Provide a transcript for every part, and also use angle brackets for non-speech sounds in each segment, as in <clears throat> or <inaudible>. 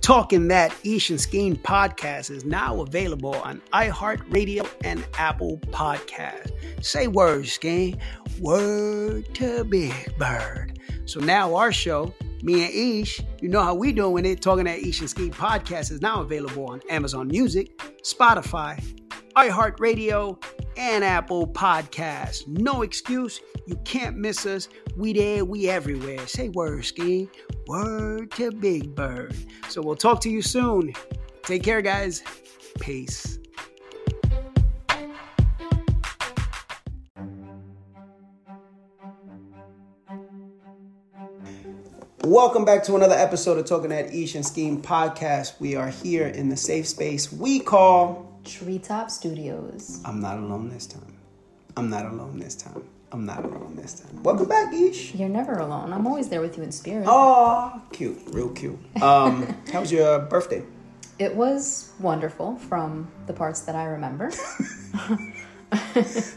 Talking That Ish and Skeen podcast is now available on iHeartRadio and Apple Podcast. Say word, Skeen. Word to Big Bird. So now our show, me and Ish, you know how we doing it. Talking That Ish and Skeen podcast is now available on Amazon Music, Spotify, iHeartRadio, and Apple Podcasts. No excuse. You can't miss us. We there, we everywhere. Say word, Skeen. Word to Big Bird. So we'll talk to you soon. Take care, guys. Peace. Welcome back to another episode of Talking at Ish and Skeen podcast. We are here in the safe space we call Treetop Studios. I'm not alone this time. I'm not alone this time. I'm not alone this time. Welcome back, Ish. You're never alone. I'm always there with you in spirit. Oh, cute, real cute. Um, <laughs> how was your birthday? It was wonderful from the parts that I remember. <laughs>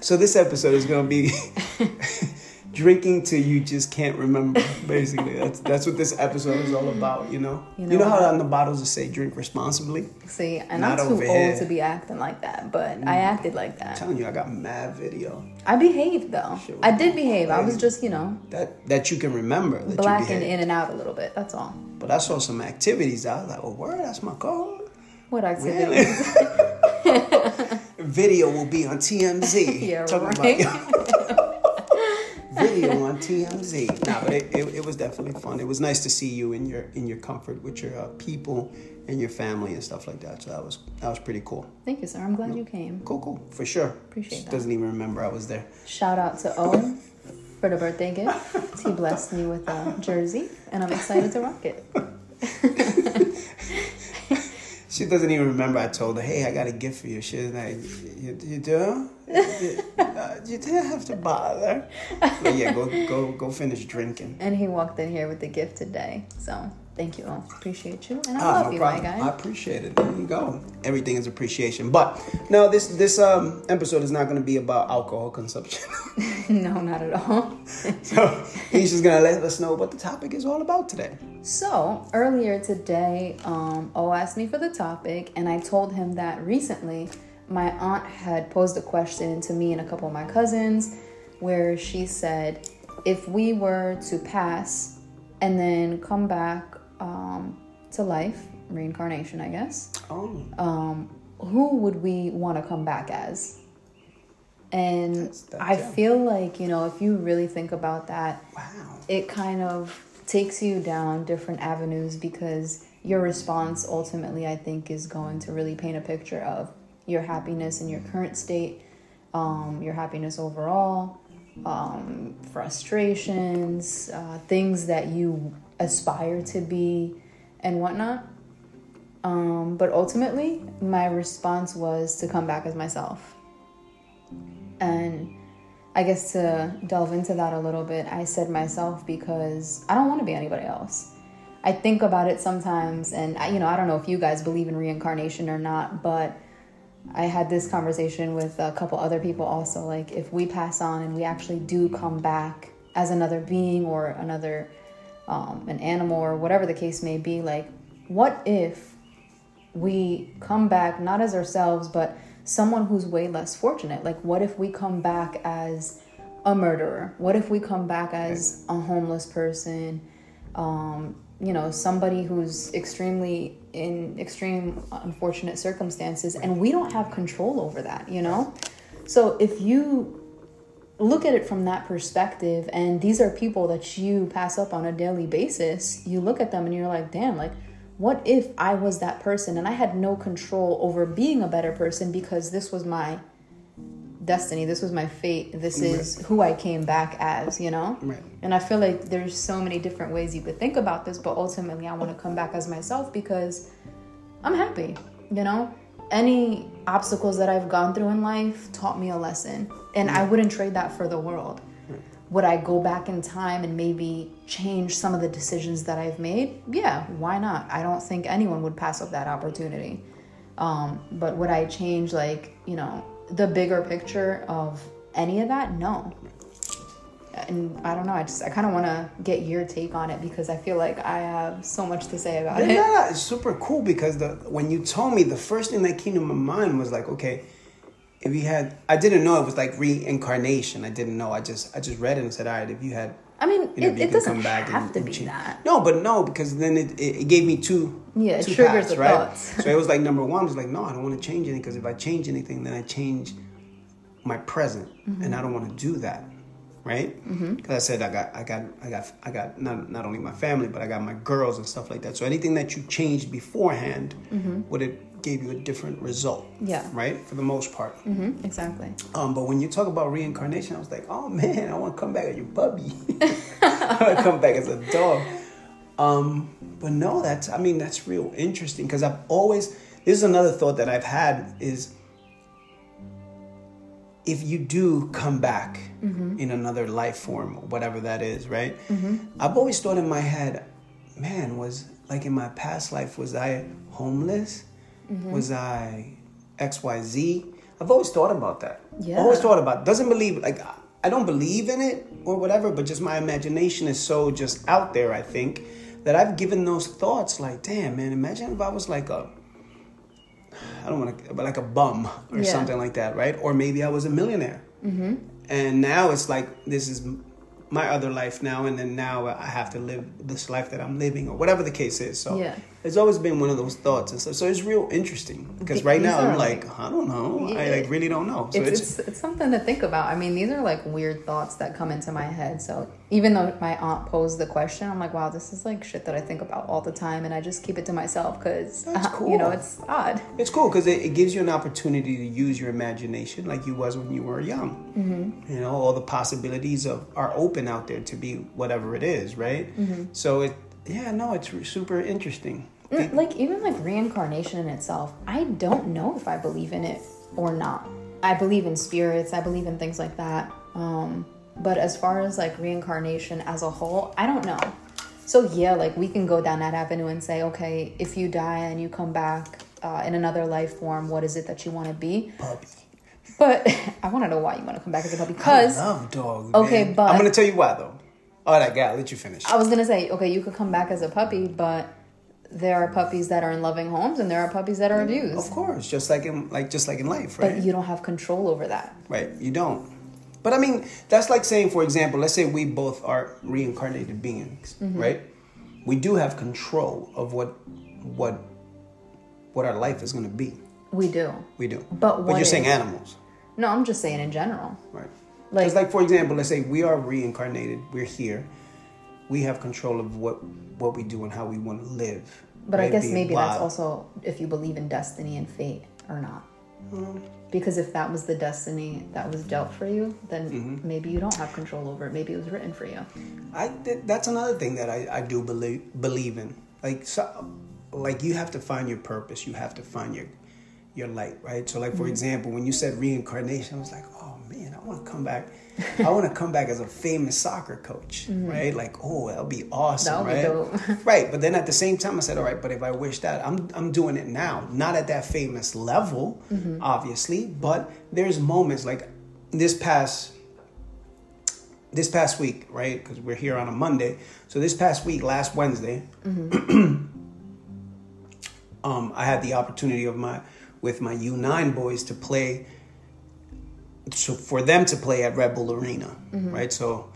So this episode is gonna be <laughs> drinking till you just can't remember. <laughs> Basically, that's that's what this episode is all about. You know. You You know, know how on the bottles it say drink responsibly. See, and I'm too old here. to be acting like that, but I mm. acted like I'm that. telling you, I got mad video I behaved though. Was I did behave. I was just, you know, that that you can remember. That you blacking in and out a little bit. That's all. But I saw some activities. I was like, oh, word, that's my code. What activities? <laughs> <laughs> Video will be on TMZ. Yeah, Talking right. about video on TMZ. Nah, but it, it, it was definitely fun. It was nice to see you in your in your comfort with your uh, people and your family and stuff like that. So that was that was pretty cool. Thank you, sir. I'm glad you came. Cool, cool, for sure. Appreciate She that. Doesn't even remember I was there. Shout out to Owen for the birthday gift. <laughs> He blessed me with a jersey, and I'm excited to rock it. <laughs> She doesn't even remember. I told her, "Hey, I got a gift for you." She's like, "You, you do? <laughs> you, uh, didn't have to bother." But yeah, go go go finish drinking. And he walked in here with the gift today. So thank you all. Appreciate you. And I Ah, love no you, problem. my guy. I appreciate it. There you go. Everything is appreciation. But no, this this um episode is not going to be about alcohol consumption. <laughs> <laughs> no, not at all. so he's just going to let us know what the topic is all about today. So earlier today, um, O asked me for the topic, and I told him that recently my aunt had posed a question to me and a couple of my cousins, where she said, if we were to pass and then come back um, to life, reincarnation, I guess, Oh, um, who would we want to come back as? And That's- that's- I feel like, you know, if you really think about that, wow. it kind of takes you down different avenues because your response ultimately, I think, is going to really paint a picture of your happiness in your current state, um, your happiness overall, um, frustrations, uh, things that you aspire to be, and whatnot. Um, but ultimately, my response was to come back as myself. And I guess to delve into that a little bit, I said myself because I don't want to be anybody else. I think about it sometimes, and I, you know, I don't know if you guys believe in reincarnation or not, but I had this conversation with a couple other people also. Like, if we pass on and we actually do come back as another being or another, um, an animal or whatever the case may be, like, what if we come back not as ourselves, but someone who's way less fortunate. Like, what if we come back as a murderer? What if we come back as a homeless person? Um, you know, somebody who's extremely in extreme unfortunate circumstances, and we don't have control over that, you know? So, if you look at it from that perspective, and these are people that you pass up on a daily basis, you look at them and you're like, damn, like, what if I was that person and I had no control over being a better person because this was my destiny, this was my fate, this is who I came back as, you know? Right. And I feel like there's so many different ways you could think about this, but ultimately I want to come back as myself because I'm happy, you know? Any obstacles that I've gone through in life taught me a lesson, and I wouldn't trade that for the world. Would I go back in time and maybe change some of the decisions that I've made? Yeah, why not? I don't think anyone would pass up that opportunity. Um, but would I change, like, you know, the bigger picture of any of that? No. and I don't know. I just I kind of want to get your take on it because I feel like I have so much to say about Yeah, it. yeah, it's super cool because the when you told me the first thing that came to my mind was like, okay, if you had, I didn't know it was like reincarnation. I didn't know. I just I just read it and said, all right, if you had, I mean, you know, it, it doesn't come back have and- to be change- that. No, but no, because then it, it, it gave me two. Yeah, it two triggers paths, the right? thoughts. So it was like <laughs> number one was like, no, I don't want to change anything because if I change anything, then I change my present, Mm-hmm. and I don't want to do that, right? Because I said I got, I got, I got, I got not not only my family, but I got my girls and stuff like that. So anything that you changed beforehand would have gave you a different result. Mm-hmm. Yeah. Right. For the most part. hmm exactly. Um, but when you talk about reincarnation, I was like, oh man, I want to come back as your puppy. <laughs> I want to come back as a dog. Um, but no, that's I mean that's real interesting because I've always this is another thought that I've had is if you do come back in another life form, whatever that is, right? I've always thought in my head, man, was like in my past life, was I homeless? Was I XYZ? I've always thought about that. Yeah. Always thought about doesn't believe like I don't believe in it or whatever, but just my imagination is so just out there, I think, that I've given those thoughts like, damn man, imagine if I was like a I don't want to, but like a bum or Yeah. something like that, right? Or maybe I was a millionaire. Mm-hmm. And now it's like, this is my other life now, and then now I have to live this life that I'm living, or whatever the case is. So Yeah. It's always been one of those thoughts. And so, so it's real interesting because right these now I'm like, like- I don't know. I like really don't know. So it's, it's, it's it's something to think about. I mean, these are like weird thoughts that come into my head. So even though my aunt posed the question, I'm like, wow, this is like shit that I think about all the time, and I just keep it to myself because That's you know it's odd. It's cool because it, it gives you an opportunity to use your imagination like you was when you were young. Mm-hmm. You know, all the possibilities of are open out there to be whatever it is, right? So it, yeah, no, it's super interesting. Mm, Like even like reincarnation in itself, I don't know if I believe in it or not. I believe in spirits. I believe in things like that. Um, but as far as like reincarnation as a whole, I don't know. So yeah, like we can go down that avenue and say, okay, if you die and you come back uh, in another life form, what is it that you want to be? Puppy. But <laughs> I want to know why you want to come back as a puppy I because love dogs. Okay, man. but- I'm gonna tell you why though. All right, guy let you finish. I was gonna say, okay, you could come back as a puppy, but there are puppies that are in loving homes and there are puppies that are abused. Of course, just like in like just like in life, right? But you don't have control over that. Right, you don't. But I mean, that's like saying, for example, let's say we both are reincarnated beings, Mm-hmm. right? We do have control of what what what our life is going to be. We do. We do. But but you're saying animals, No, I'm just saying in general. right? Like- like for example, let's say we are reincarnated. We're here. We have control of what what we do and how we want to live. But I guess Be it maybe that's also if you believe in destiny and fate or not. Mm-hmm. Because if that was the destiny that was dealt for you, then Mm-hmm. maybe you don't have control over it. Maybe it was written for you. I th- that's another thing that I, I do believe believe in. Like so, like you have to find your purpose. You have to find your your light, right? So like for example, when you said reincarnation, I was like, man, I want to come back. I want to come back as a famous soccer coach, <laughs> mm-hmm. right? Like, oh, that'll be awesome, That would be right? <laughs> right. But then at the same time, I said, all right, but if I wish that, I'm I'm doing it now, not at that famous level, mm-hmm. obviously, but there's moments like this past this past week, right? Because we're here on a Monday. So this past week, last Wednesday, mm-hmm. <clears throat> um, I had the opportunity of my with my U9 boys to play. So for them to play at Red Bull Arena, mm-hmm. right? So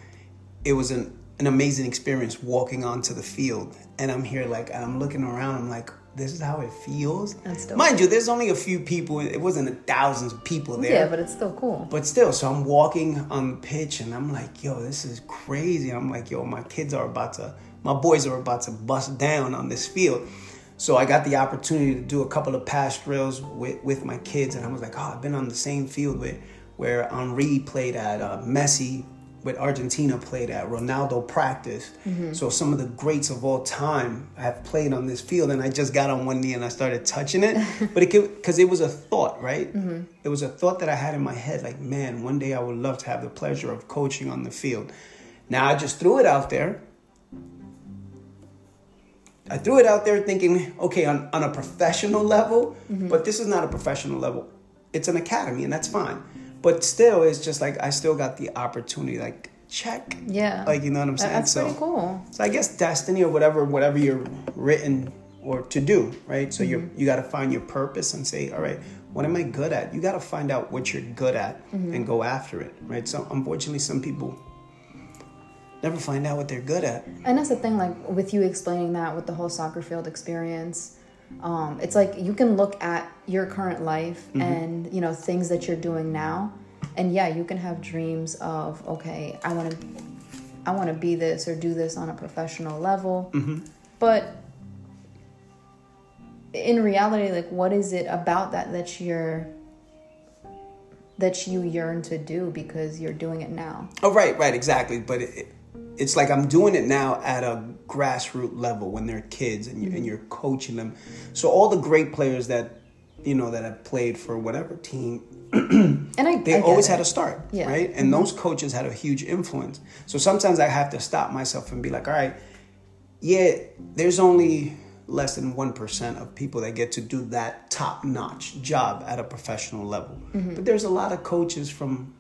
it was an an amazing experience walking onto the field, and I'm here like and I'm looking around. I'm like, this is how it feels. Mind you, there's only a few people. It wasn't a thousands of people there. Yeah, but it's still cool. But still, so I'm walking on the pitch and I'm like, yo, this is crazy. I'm like, yo, my kids are about to, my boys are about to bust down on this field. So I got the opportunity to do a couple of pass drills with, with my kids. And I was like, oh, I've been on the same field with, where Henry played at, uh, Messi with Argentina played at, Ronaldo practiced. Mm-hmm. So some of the greats of all time have played on this field, and I just got on one knee and I started touching it. <laughs> but it because it was a thought, right? Mm-hmm. It was a thought that I had in my head, like, man, one day I would love to have the pleasure of coaching on the field. Now I just threw it out there. I threw it out there thinking, okay, on, on a professional level, mm-hmm. but this is not a professional level. It's an academy, and that's fine. But still, it's just like I still got the opportunity. Like check. Yeah. Like you know what I'm saying? That's so, pretty cool. So I guess destiny or whatever, whatever you're written or to do, right? So you Mm-hmm. you got to find your purpose and say, all right, what am I good at? You got to find out what you're good at Mm-hmm. and go after it, right? So unfortunately, some people never find out what they're good at. And that's the thing, like with you explaining that with the whole soccer field experience, um, it's like you can look at your current life and you know things that you're doing now, and yeah, you can have dreams of okay, I want to, I want to be this or do this on a professional level, but in reality, like what is it about that that you're that you yearn to do because you're doing it now? Oh, right, right, exactly. But it- it's like I'm doing it now at a grassroots level when they're kids and, you, and you're coaching them. So all the great players that you know that have played for whatever team <clears throat> And I they I always it. had a start, Yeah. Mm-hmm. right? And those coaches had a huge influence. So sometimes I have to stop myself and be like, all right, yeah, there's only less than 1% of people that get to do that top notch job at a professional level. Mm-hmm. But there's a lot of coaches from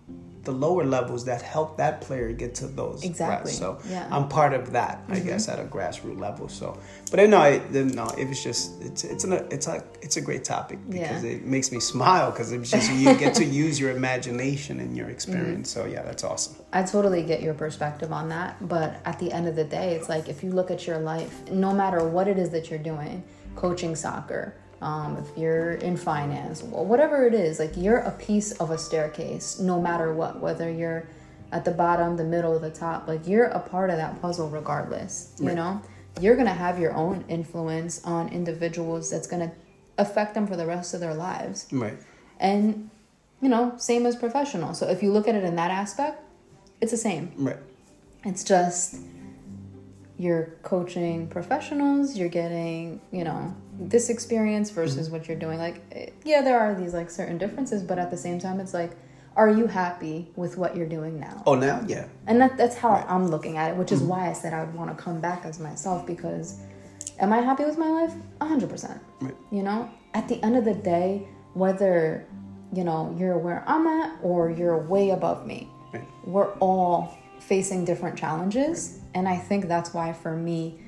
the lower levels that help that player get to those Exactly. grass. So Yeah. I'm part of that, I guess, at a grassroots level. So, but no, it, then no, it was just it's it's an, it's a it's a great topic because Yeah. it makes me <laughs> smile because it's just you get to use your imagination and your experience. Mm-hmm. So yeah, that's awesome. I totally get your perspective on that, but at the end of the day, it's like if you look at your life, no matter what it is that you're doing, coaching soccer, um, if you're in finance, whatever it is, like you're a piece of a staircase, no matter what, whether you're at the bottom, the middle, the top, like you're a part of that puzzle regardless, you know? You're gonna have your own influence on individuals that's gonna affect them for the rest of their lives Right. and you know same as professional so if you look at it in that aspect it's the same Right. it's just you're coaching professionals you're getting you know this experience versus what you're doing. Like eh, yeah there are these like certain differences but at the same time it's like are you happy with what you're doing now? Oh, now? Yeah. and that, that's how i'm looking at it which is why i said i would want to come back as myself because am i happy with my life? 100% Right. you know? At the end of the day whether you know you're where i'm at or you're way above me Right. we're all facing different challenges and i think that's why for me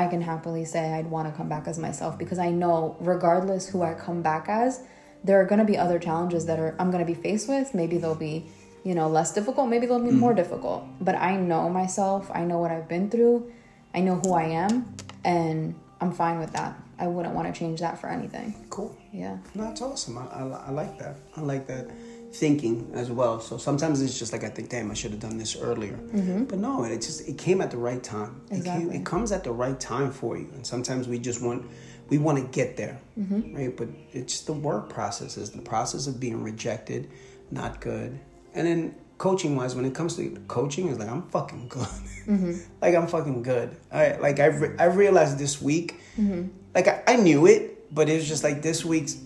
i can happily say i'd want to come back as myself because i know regardless who i come back as there are going to be other challenges that are i'm going to be faced with. Maybe they'll be you know less difficult. Maybe they'll be mm. more difficult. But i know myself. I know what i've been through. I know who i am and i'm fine with that. I wouldn't want to change that for anything. Cool. yeah. No, that's awesome. I, I, I like that. I like that thinking as well. So sometimes it's just like I think, damn, I should have done this earlier. Mm-hmm. But no, it just it came at the right time. It, came, Exactly. it comes at the right time for you. And sometimes we just want we want to get there, mm-hmm. right? But it's the work process. Is the process of being rejected, not good. And then coaching wise, when it comes to coaching, is like I'm fucking good. Mm-hmm. <laughs> like I'm fucking good. I like I re- I realized this week, like I, I knew it, but it was just like this week's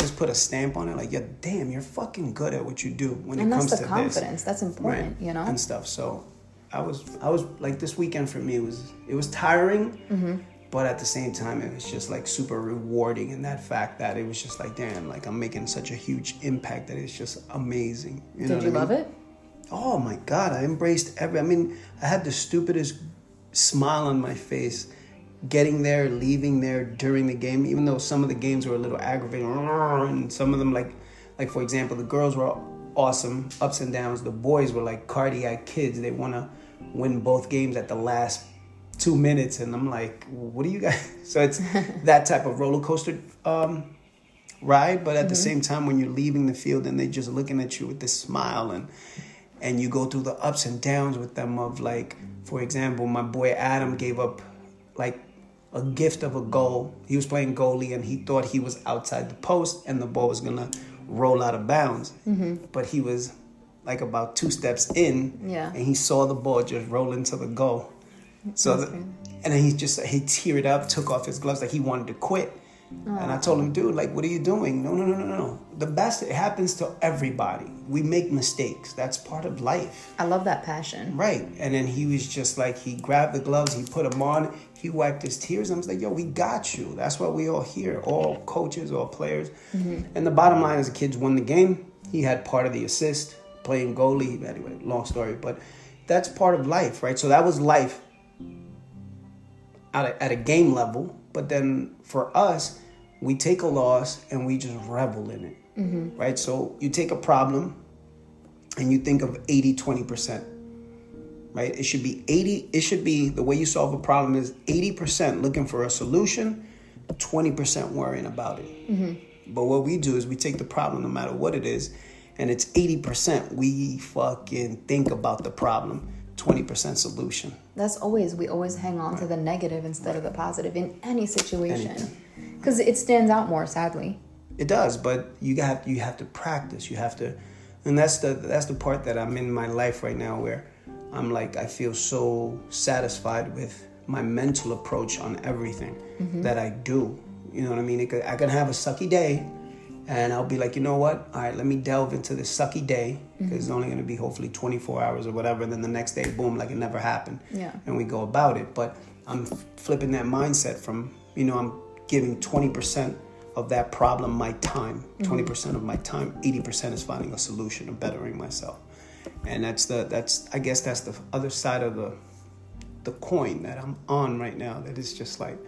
just put a stamp on it. Like, yeah, damn, you're fucking good at what you do when and it that's comes the to this confidence that's important you know and stuff. So I was I was like this weekend for me it was it was tiring, Mm-hmm. but at the same time it was just like super rewarding in that fact that it was just like damn, like I'm making such a huge impact that it's just amazing. You know did you I love mean? it Oh my god, I embraced every. I mean, I had the stupidest smile on my face, getting there, leaving there during the game. Even though some of the games were a little aggravating, and some of them like, like for example, the girls were awesome, ups and downs. The boys were like cardiac kids. They want to win both games at the last two minutes, and I'm like, what do you guys? <laughs> So it's <laughs> that type of roller coaster. Um, ride, but at the same time, when you're leaving the field and they're just looking at you with this smile and and you go through the ups and downs with them of like, for example, my boy Adam gave up like a gift of a goal. He was playing goalie and he thought he was outside the post and the ball was gonna roll out of bounds, mm-hmm. but he was like about two steps in, Yeah. and he saw the ball just roll into the goal. So, the, and then he just he teared up, took off his gloves, like he wanted to quit. Oh. And I told him, dude, like, what are you doing? No, no, no, no, no. The best it happens to everybody. We make mistakes. That's part of life, i love that passion right? And then he was just like, he grabbed the gloves, he put them on, he wiped his tears. I was like, yo, we got you. That's why we all here, all coaches, all players. Mm-hmm. And the bottom line is, the kids won the game. He had part of the assist, playing goalie. Anyway, long story, but that's part of life, right? So that was life at a, at a game level. But then for us, we take a loss and we just revel in it, mm-hmm. right? So you take a problem and you think of 80 20%, right? It should be 80, it should be the way you solve a problem is 80% looking for a solution, 20% worrying about it. Mm-hmm. But what we do is we take the problem, no matter what it is, and it's 80% we fucking think about the problem 20% solution that's always we always hang on right. to the negative instead of the positive in any situation because it stands out more sadly it does but you have you have to practice you have to and that's the that's the part that i'm in my life right now where i'm like i feel so satisfied with my mental approach on everything mm-hmm. that i do you know what i mean could, i can have a sucky day and I'll be like, you know what? All right, let me delve into this sucky day mm-hmm. it's only going to be hopefully 24 hours or whatever. And then the next day, boom, like it never happened. Yeah. And we go about it. But I'm flipping that mindset from, you know, I'm giving 20% of that problem my time. Mm-hmm. 20% of my time, 80% is finding a solution and bettering myself. And that's the, that's, I guess that's the other side of the, the coin that I'm on right now. That is just like,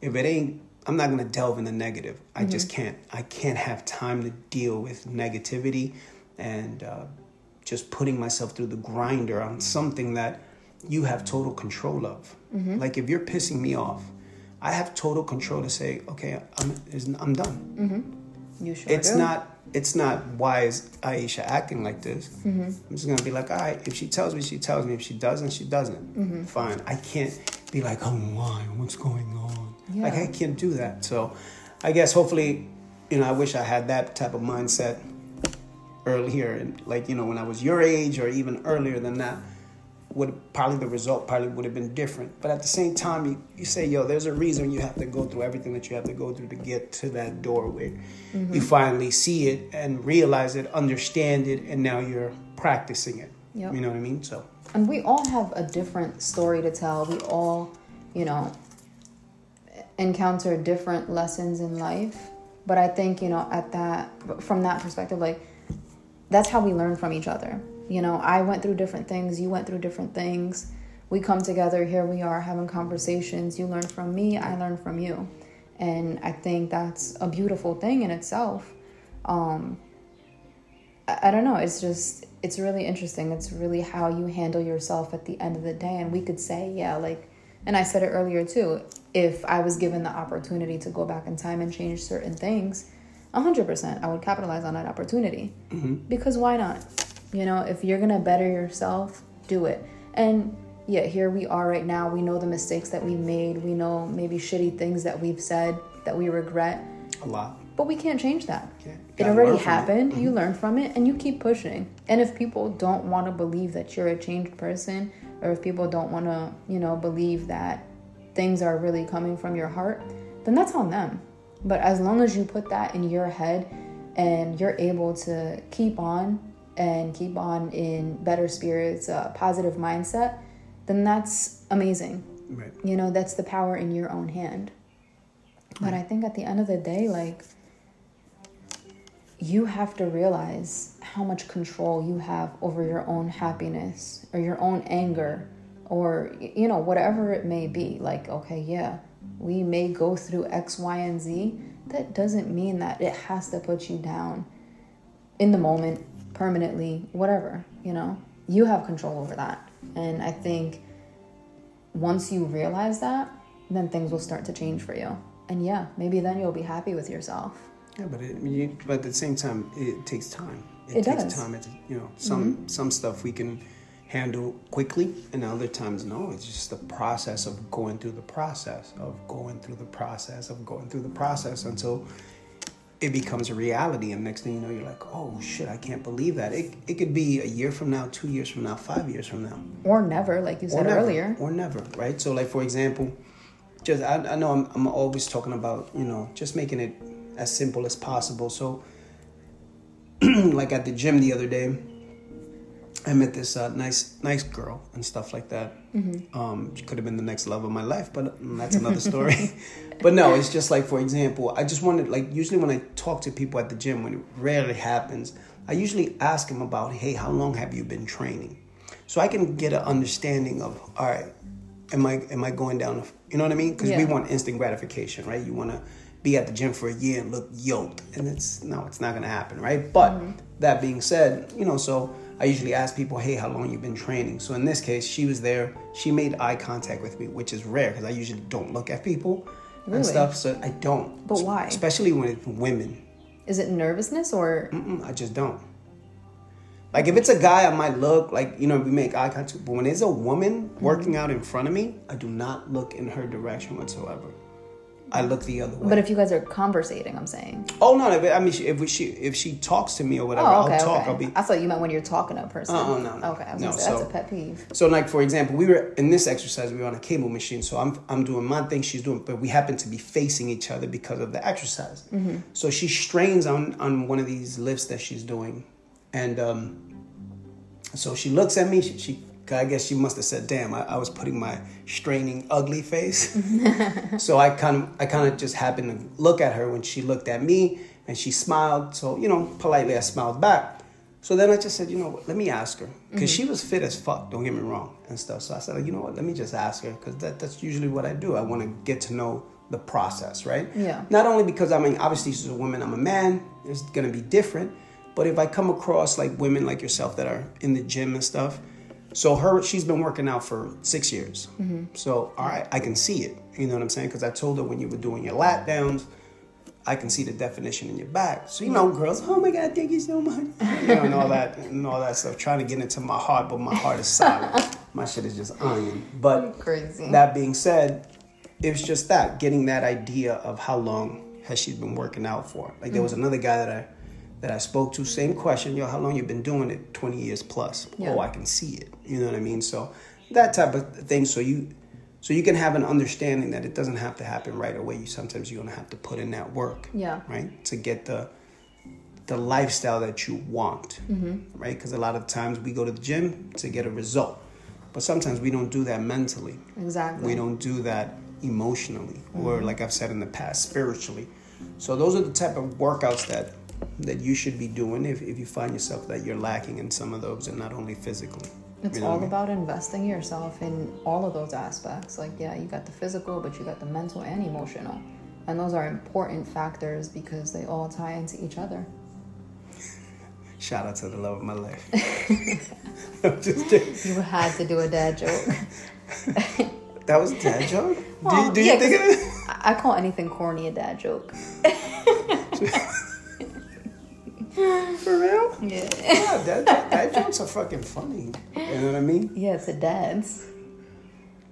if it ain't I'm not going to delve in the negative. I mm-hmm. just can't. I can't have time to deal with negativity and uh, just putting myself through the grinder on something that you have total control of. Mm-hmm. Like if you're pissing me off, I have total control to say, okay, I'm I'm done. Mm-hmm. You sure It's do. not. It's not why is Aisha acting like this. Mm-hmm. I'm just gonna be like, all right. If she tells me, she tells me. If she doesn't, she doesn't. Mm-hmm. Fine. I can't be like, oh, why? What's going on? Yeah. Like I can't do that. So I guess hopefully, you know, I wish I had that type of mindset earlier and like, you know, when I was your age or even earlier than that, would probably the result probably would have been different. But at the same time, you, you say, yo, there's a reason you have to go through everything that you have to go through to get to that doorway. Mm-hmm. You finally see it and realize it, understand it, and now you're practicing it. Yep. You know what I mean? So and we all have a different story to tell. We all, you know, encounter different lessons in life. But I think, you know, at that, from that perspective, like, that's how we learn from each other. You know, I went through different things, you went through different things. We come together, here we are having conversations. You learn from me, I learn from you. And I think that's a beautiful thing in itself. Um, I, I don't know, it's just, it's really interesting. It's really how you handle yourself at the end of the day. And we could say, yeah, like, and I said it earlier too, if I was given the opportunity to go back in time and change certain things, 100% I would capitalize on that opportunity. Mm-hmm. Because why not? You know, if you're to better yourself, do it. And yeah, here we are right now. We know the mistakes that we made. We know maybe shitty things that we've said that we regret. A lot. But we can't change that. It already happened. It. Mm-hmm. You learn from it and you keep pushing. And if people don't want to believe that you're a changed person, or if people don't want to, you know, believe that things are really coming from your heart, then that's on them. But as long as you put that in your head and you're able to keep on and keep on in better spirits, a positive mindset, then that's amazing. Right. You know, that's the power in your own hand. But I think at the end of the day, like, you have to realize how much control you have over your own happiness or your own anger or you know whatever it may be like okay yeah we may go through x y and z that doesn't mean that it has to put you down in the moment permanently whatever you know you have control over that and i think once you realize that then things will start to change for you and yeah maybe then you'll be happy with yourself yeah, but it, you, but at the same time, it takes time. It, it takes does. time. It's, you know, some mm-hmm. some stuff we can handle quickly, and other times no. It's just the process of going through the process of going through the process of going through the process until it becomes a reality. And next thing you know, you're like, oh shit, I can't believe that. It it could be a year from now, two years from now, five years from now, or never, like you said or never, earlier, or never, right? So, like for example, just I, I know I'm I'm always talking about you know just making it as simple as possible. So, <clears throat> like at the gym the other day, I met this uh, nice nice girl and stuff like that. Mm-hmm. Um, she could have been the next love of my life, but that's another story. <laughs> but no, it's just like for example, I just wanted like usually when I talk to people at the gym, when it rarely happens, I usually ask them about, hey, how long have you been training? so I can get an understanding of all right, am I am I going down? You know what I mean? Because we want instant gratification, right? You want to be at the gym for a year and look yoked, and it's no, it's not gonna happen, right? But Mm-hmm. that being said, you know, so I usually ask people, hey, how long you been training? So in this case, she was there. She made eye contact with me, which is rare because I usually don't look at people Really? and stuff. So I don't. But why? Especially when it's women. Is it nervousness or Mm-mm, I just don't. Like if it's a guy, I might look like you know we make eye contact. But when there's a woman working mm-hmm. out in front of me, I do not look in her direction whatsoever. I look the other way. but if you guys are conversating, I'm saying. oh no! If, I mean, she, if she if she talks to me or whatever, Oh, okay, I'll talk. okay. I'll be I thought you meant when you're talking to a person. Uh-uh, no, no. Okay, I was No, gonna say that's a pet peeve. So, like for example, we were in this exercise. We were on a cable machine, so I'm I'm doing my thing, she's doing, but we happen to be facing each other because of the exercise. Mm-hmm. So she strains on on one of these lifts that she's doing, and um, so she looks at me. She, she I guess she must have said, "Damn, I, I was putting my straining ugly face." <laughs> so I kind of I kind of just happened to look at her when she looked at me, and she smiled. So you know, politely I smiled back. So then I just said, you know what, let me ask her. Because mm-hmm. she was fit as fuck, don't get me wrong, and stuff. So I said, you know what, let me just ask her. Because that, that's usually what I do. I want to get to know the process, right? Yeah. Not only because, I mean, obviously she's a woman, I'm a man, it's going to be different. But if I come across like women like yourself that are in the gym and stuff, so her, she's been working out for six years. Mm-hmm. So, all right, I can see it. You know what I'm saying? Because I told her when you were doing your lat downs, I can see the definition in your back. So you know, girls, oh my God, thank you so much, <laughs> you know, and all that and all that stuff. Trying to get into my heart, but my heart is solid. <laughs> my shit is just iron. But Crazy. that being said, it was just that getting that idea of how long has she been working out for. Like there was mm-hmm. another guy that I that I spoke to, same question, yo, how long you been doing it? Twenty years plus. Yeah. Oh, I can see it. You know what I mean? So that type of thing. So you so you can have an understanding that it doesn't have to happen right away. You sometimes you're gonna have to put in that work. Yeah. Right? To get the the lifestyle that you want. Mm-hmm. Right? Because a lot of times we go to the gym to get a result. But sometimes we don't do that mentally. Exactly. We don't do that emotionally or Mm-hmm. like I've said in the past, spiritually. So those are the type of workouts that that you should be doing if, if you find yourself that you're lacking in some of those and not only physically. It's You know all I mean? about investing yourself in all of those aspects. Like, yeah, you got the physical, but you got the mental and emotional. And those are important factors because they all tie into each other. Shout out to the love of my life. <laughs> <laughs> I'm just kidding. You had to do a dad joke. <laughs> That was a dad joke? Well, do you, do yeah, you think of 'cause? I I call anything corny a dad joke. For real? Yeah. Yeah, dad, dad, dad jokes are fucking funny. You know what I mean? Yeah, it's a dad's.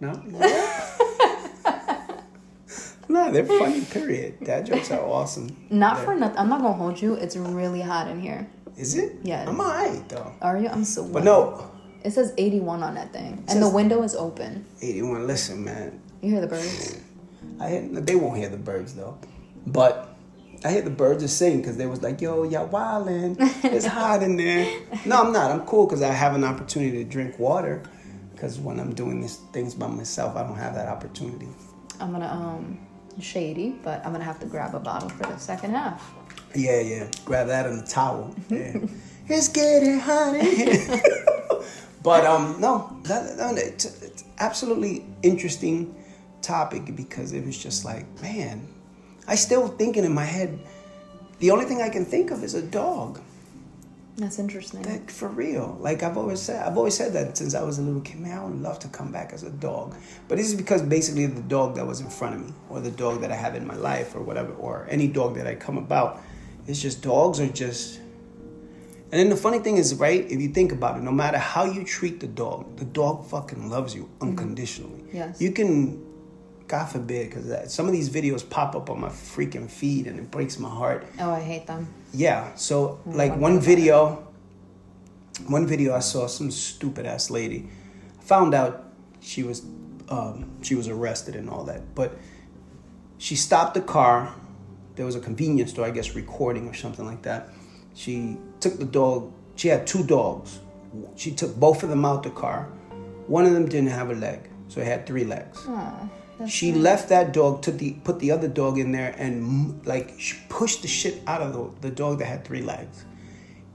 No? <laughs> No, they're funny, period. Dad jokes are awesome. Not Yeah. for nothing. I'm not gonna hold you. It's really hot in here. Is it? Yeah. I'm alright, though. Are you? I'm so. But no, It says 81 on that thing, and the window is open. 81, listen, man. You hear the birds? I hear, they won't hear the birds though, but I hear the birds are singing because they was like, "Yo, y'all wildin', <laughs> it's hot in there." No, I'm not. I'm cool because I have an opportunity to drink water. Because when I'm doing these things by myself, I don't have that opportunity. I'm gonna um shady, but I'm gonna have to grab a bottle for the second half. Yeah, yeah. Grab that in the towel. <laughs> Yeah. it's getting hot in here. <laughs> but um, no, that, that, it's, it's absolutely interesting topic because it was just like, man, I still thinking in my head. The only thing I can think of is a dog. That's interesting. Like for real. Like I've always said, I've always said that since I was a little kid. Man, I would love to come back as a dog. But this is because basically the dog that was in front of me, or the dog that I have in my life, or whatever, or any dog that I come about, it's just dogs are just. And then the funny thing is, right? If you think about it, no matter how you treat the dog, the dog fucking loves you mm-hmm. unconditionally. Yes. You can, God forbid, because some of these videos pop up on my freaking feed, and it breaks my heart. oh, I hate them. Yeah. So Mm, like one it. video, one video I saw some stupid ass lady. Found out she was um, she was arrested and all that, but she stopped the car. There was a convenience store, I guess, recording or something like that. She took the dog. She had two dogs. She took both of them out the car. One of them didn't have a leg, so it had three legs. Aw, that's She left that dog, took the put the other dog in there, and like she pushed the shit out of the, the dog that had three legs.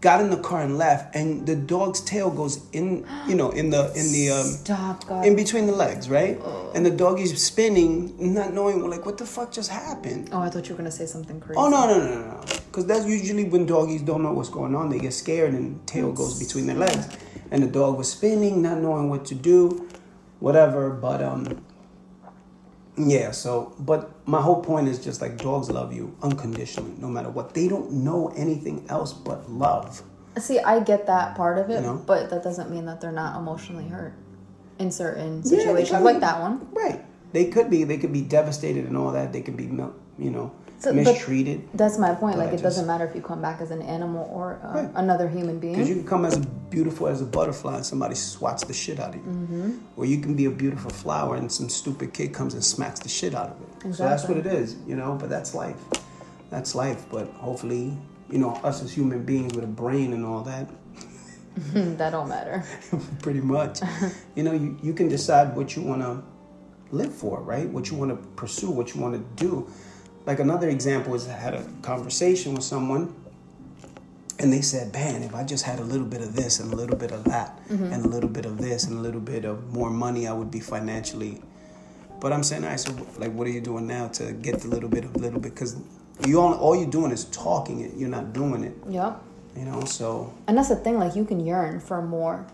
got in the car and left, and the dog's tail goes in, you know, in the in the um, Stop, God. in between the legs, right? And the dog is spinning, not knowing like what the fuck just happened. oh, I thought you were gonna say something crazy. Oh no no no no no! Because that's usually when doggies don't know what's going on. They get scared and tail goes between their legs, and the dog was spinning, not knowing what to do, whatever. But um, yeah. So, but my whole point is just like dogs love you unconditionally, no matter what. They don't know anything else but love. See, I get that part of it, You know? but that doesn't mean that they're not emotionally hurt in certain Yeah, situations, like that one. Right. They could be. They could be devastated and all that. They could be, you know, So, mistreated. That's my point. Like, it just- doesn't matter if you come back as an animal or uh, Right. another human being. Because you can come as beautiful as a butterfly and somebody swats the shit out of you. Mm-hmm. Or you can be a beautiful flower and some stupid kid comes and smacks the shit out of it. So that's what it is, you know, but that's life. That's life. But hopefully, you know, us as human beings with a brain and all that, <laughs> that don't matter. <laughs> pretty much, <laughs> you know, you, you can decide what you want to live for, right? What you want to pursue, what you want to do. Like another example is I had a conversation with someone and they said, man, if I just had a little bit of this and a little bit of that mm-hmm. and a little bit of this and a little bit of more money, I would be financially. But I'm saying, I said, like, what are you doing now to get the little bit of little bit? Because you all, all you're doing is talking it. You're not doing it, Yep. you know? So And that's the thing. Like, you can yearn for more,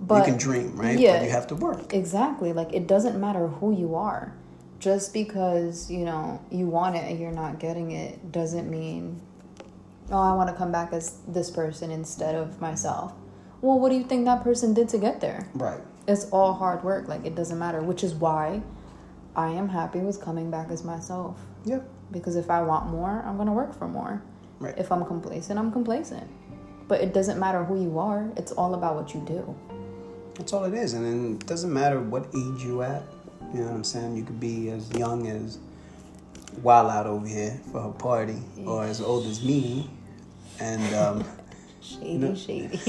but you can dream, right? yeah. But you have to work. Exactly. Like it doesn't matter who you are. Just because, you know, you want it and you're not getting it doesn't mean oh, I want to come back as this person instead of myself. Well, what do you think that person did to get there? Right. It's all hard work. Like it doesn't matter, which is why I am happy with coming back as myself. Yep. Because if I want more, I'm going to work for more. Right. If I'm complacent, I'm complacent. But it doesn't matter who you are. It's all about what you do. That's all it is. And then it doesn't matter what age you at. You know what I'm saying? You could be as young as Wild Out over here for her party, or as old as me. And um, <laughs> Shady, No. shady.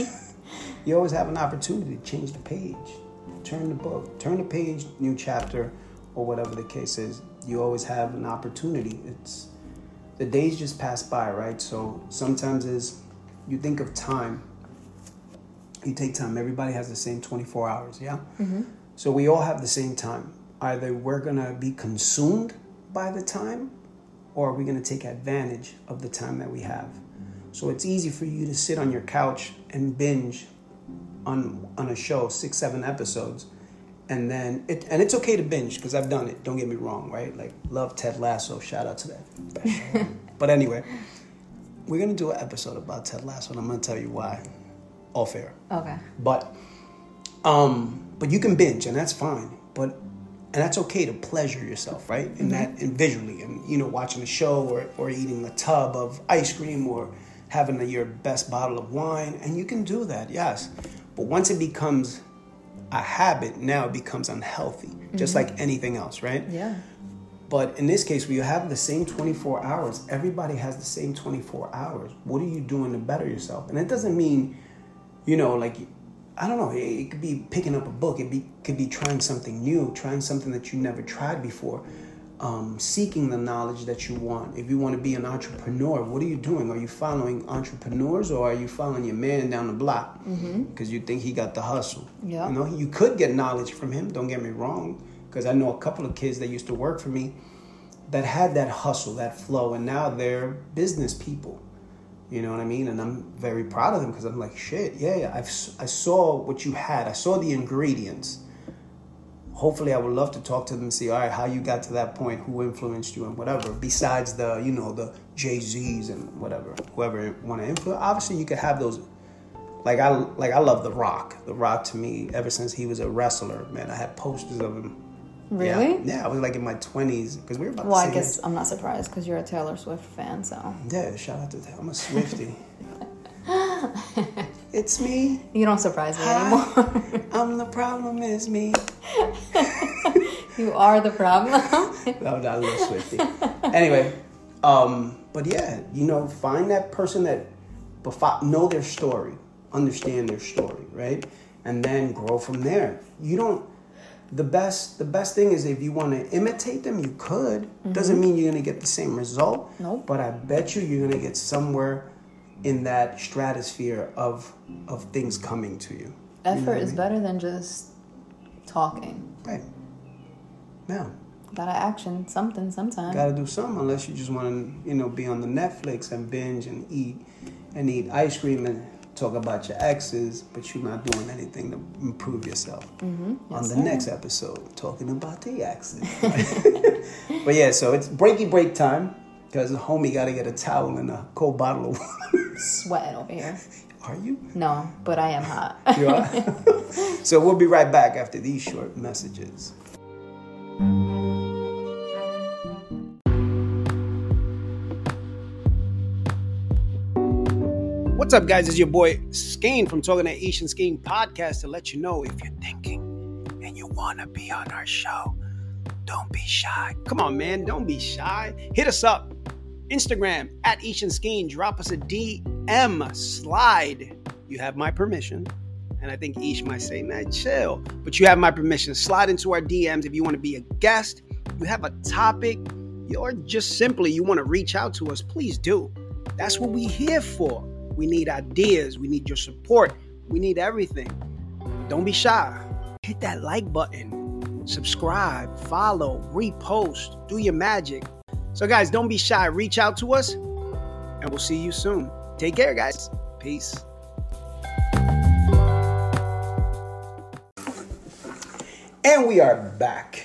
<laughs> you always have an opportunity to change the page, turn the book, turn the page, new chapter, or whatever the case is. You always have an opportunity. It's the days just pass by, right? So sometimes is you think of time. You take time. Everybody has the same 24 hours, yeah. So we all have the same time. Either we're gonna be consumed by the time, or are we gonna take advantage of the time that we have? So it's easy for you to sit on your couch and binge on on a show, six, seven episodes, and then it and it's okay to binge because I've done it. Don't get me wrong, right? Like love Ted Lasso. Shout out to that. <laughs> but anyway, we're gonna do an episode about Ted Lasso, and I'm gonna tell you why. All fair. Okay. But um, but you can binge, and that's fine. But and that's okay to pleasure yourself, right? And mm-hmm. that and visually, and you know, watching a show or or eating a tub of ice cream or having a, your best bottle of wine, and you can do that, yes. But once it becomes a habit, now it becomes unhealthy, just like mm-hmm. anything else, right? Yeah. But in this case, where you have the same 24 hours, everybody has the same 24 hours. What are you doing to better yourself? And it doesn't mean, you know, like, I don't know, it, could be picking up a book, it be, could be trying something new, trying something that you never tried before, um, seeking the knowledge that you want. If you want to be an entrepreneur, what are you doing? Are you following entrepreneurs or are you following your man down the block because you think he got the hustle? Yeah. You know, you could get knowledge from him, don't get me wrong, because I know a couple of kids that used to work for me that had that hustle, that flow, and now they're business people. You know what I mean? And I'm very proud of them because I'm like, shit, yeah. I've, I saw what you had. I saw the ingredients. Hopefully, I would love to talk to them and see, all right, how you got to that point, who influenced you, and whatever. Besides the, you know, the Jay Z's and whatever, whoever want to influence. Obviously, you could have those. Like I, like I love The Rock. The Rock to me, ever since he was a wrestler, man, I had posters of him. Really? Yeah, yeah I was like in my twenties because we were about Well, I guess. I'm not surprised because you're a Taylor Swift fan, so Yeah, shout out to Taylor. I'm a Swifty. <laughs> it's me. you don't surprise me Hi. anymore. <laughs> I'm the problem. Is me. <laughs> you are the problem. No, not a little Swifty. anyway, um, but yeah, you know, find that person that befi- know their story, understand their story, right, and then grow from there. You don't. The best, the best thing is if you want to imitate them, you could. Mm-hmm. Doesn't mean you're gonna get the same result. Nope. But I bet you you're gonna get somewhere in that stratosphere of of things coming to you. Effort is better than just talking. Right. Yeah. Gotta action something sometime. Got to do something unless you just want to, you know, be on the Netflix and binge and eat and eat ice cream and talk about your exes, but you're not doing anything to improve yourself. Mm-hmm. on the sir. next episode, talking about the exes. <laughs> but yeah, so it's breaky break time because the homie got to get a towel and a cold bottle of water. <laughs> Sweating over here. Are you? No, but I am hot. <laughs> You are? so we'll be right back after these short messages. What's up, guys? It's your boy Skeen from Talking That Asian Skeen podcast to let you know if you're thinking and you want to be on our show, don't be shy. Come on, man, don't be shy. Hit us up. Instagram at Asian Skeen. Drop us a DM. Slide. You have my permission. And I think Ish might say, man, chill. But you have my permission. Slide into our DMs if you want to be a guest, you have a topic, or just simply you want to reach out to us, please do. That's what we here for. We need ideas. We need your support. We need everything. Don't be shy. Hit that like button. Subscribe, follow, repost, do your magic. So, guys, don't be shy. Reach out to us, and we'll see you soon. Take care, guys. Peace. And we are back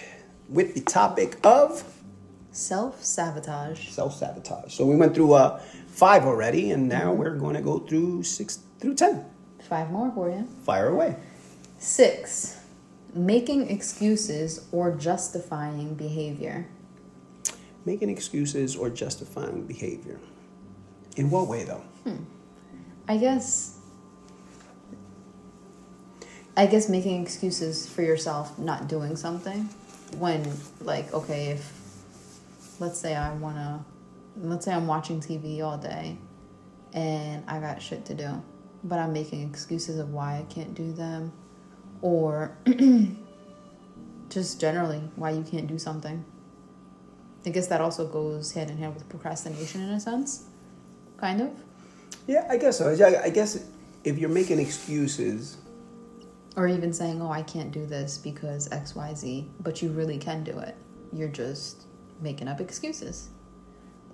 with the topic of Self sabotage. self sabotage. So we went through uh, five already, and now mm-hmm. we're going to go through six through ten. Five more for you. Fire away. Six, making excuses or justifying behavior. Making excuses or justifying behavior. In what way, though? Hmm. I guess. I guess making excuses for yourself not doing something when, like, okay, if let's say I wanna, let's say I'm watching TV all day and I got shit to do, but I'm making excuses of why I can't do them or <clears throat> just generally why you can't do something. I guess that also goes hand in hand with procrastination in a sense, kind of. Yeah, I guess so. I guess if you're making excuses, Or even saying, oh, I can't do this because XYZ, but you really can do it. You're just making up excuses.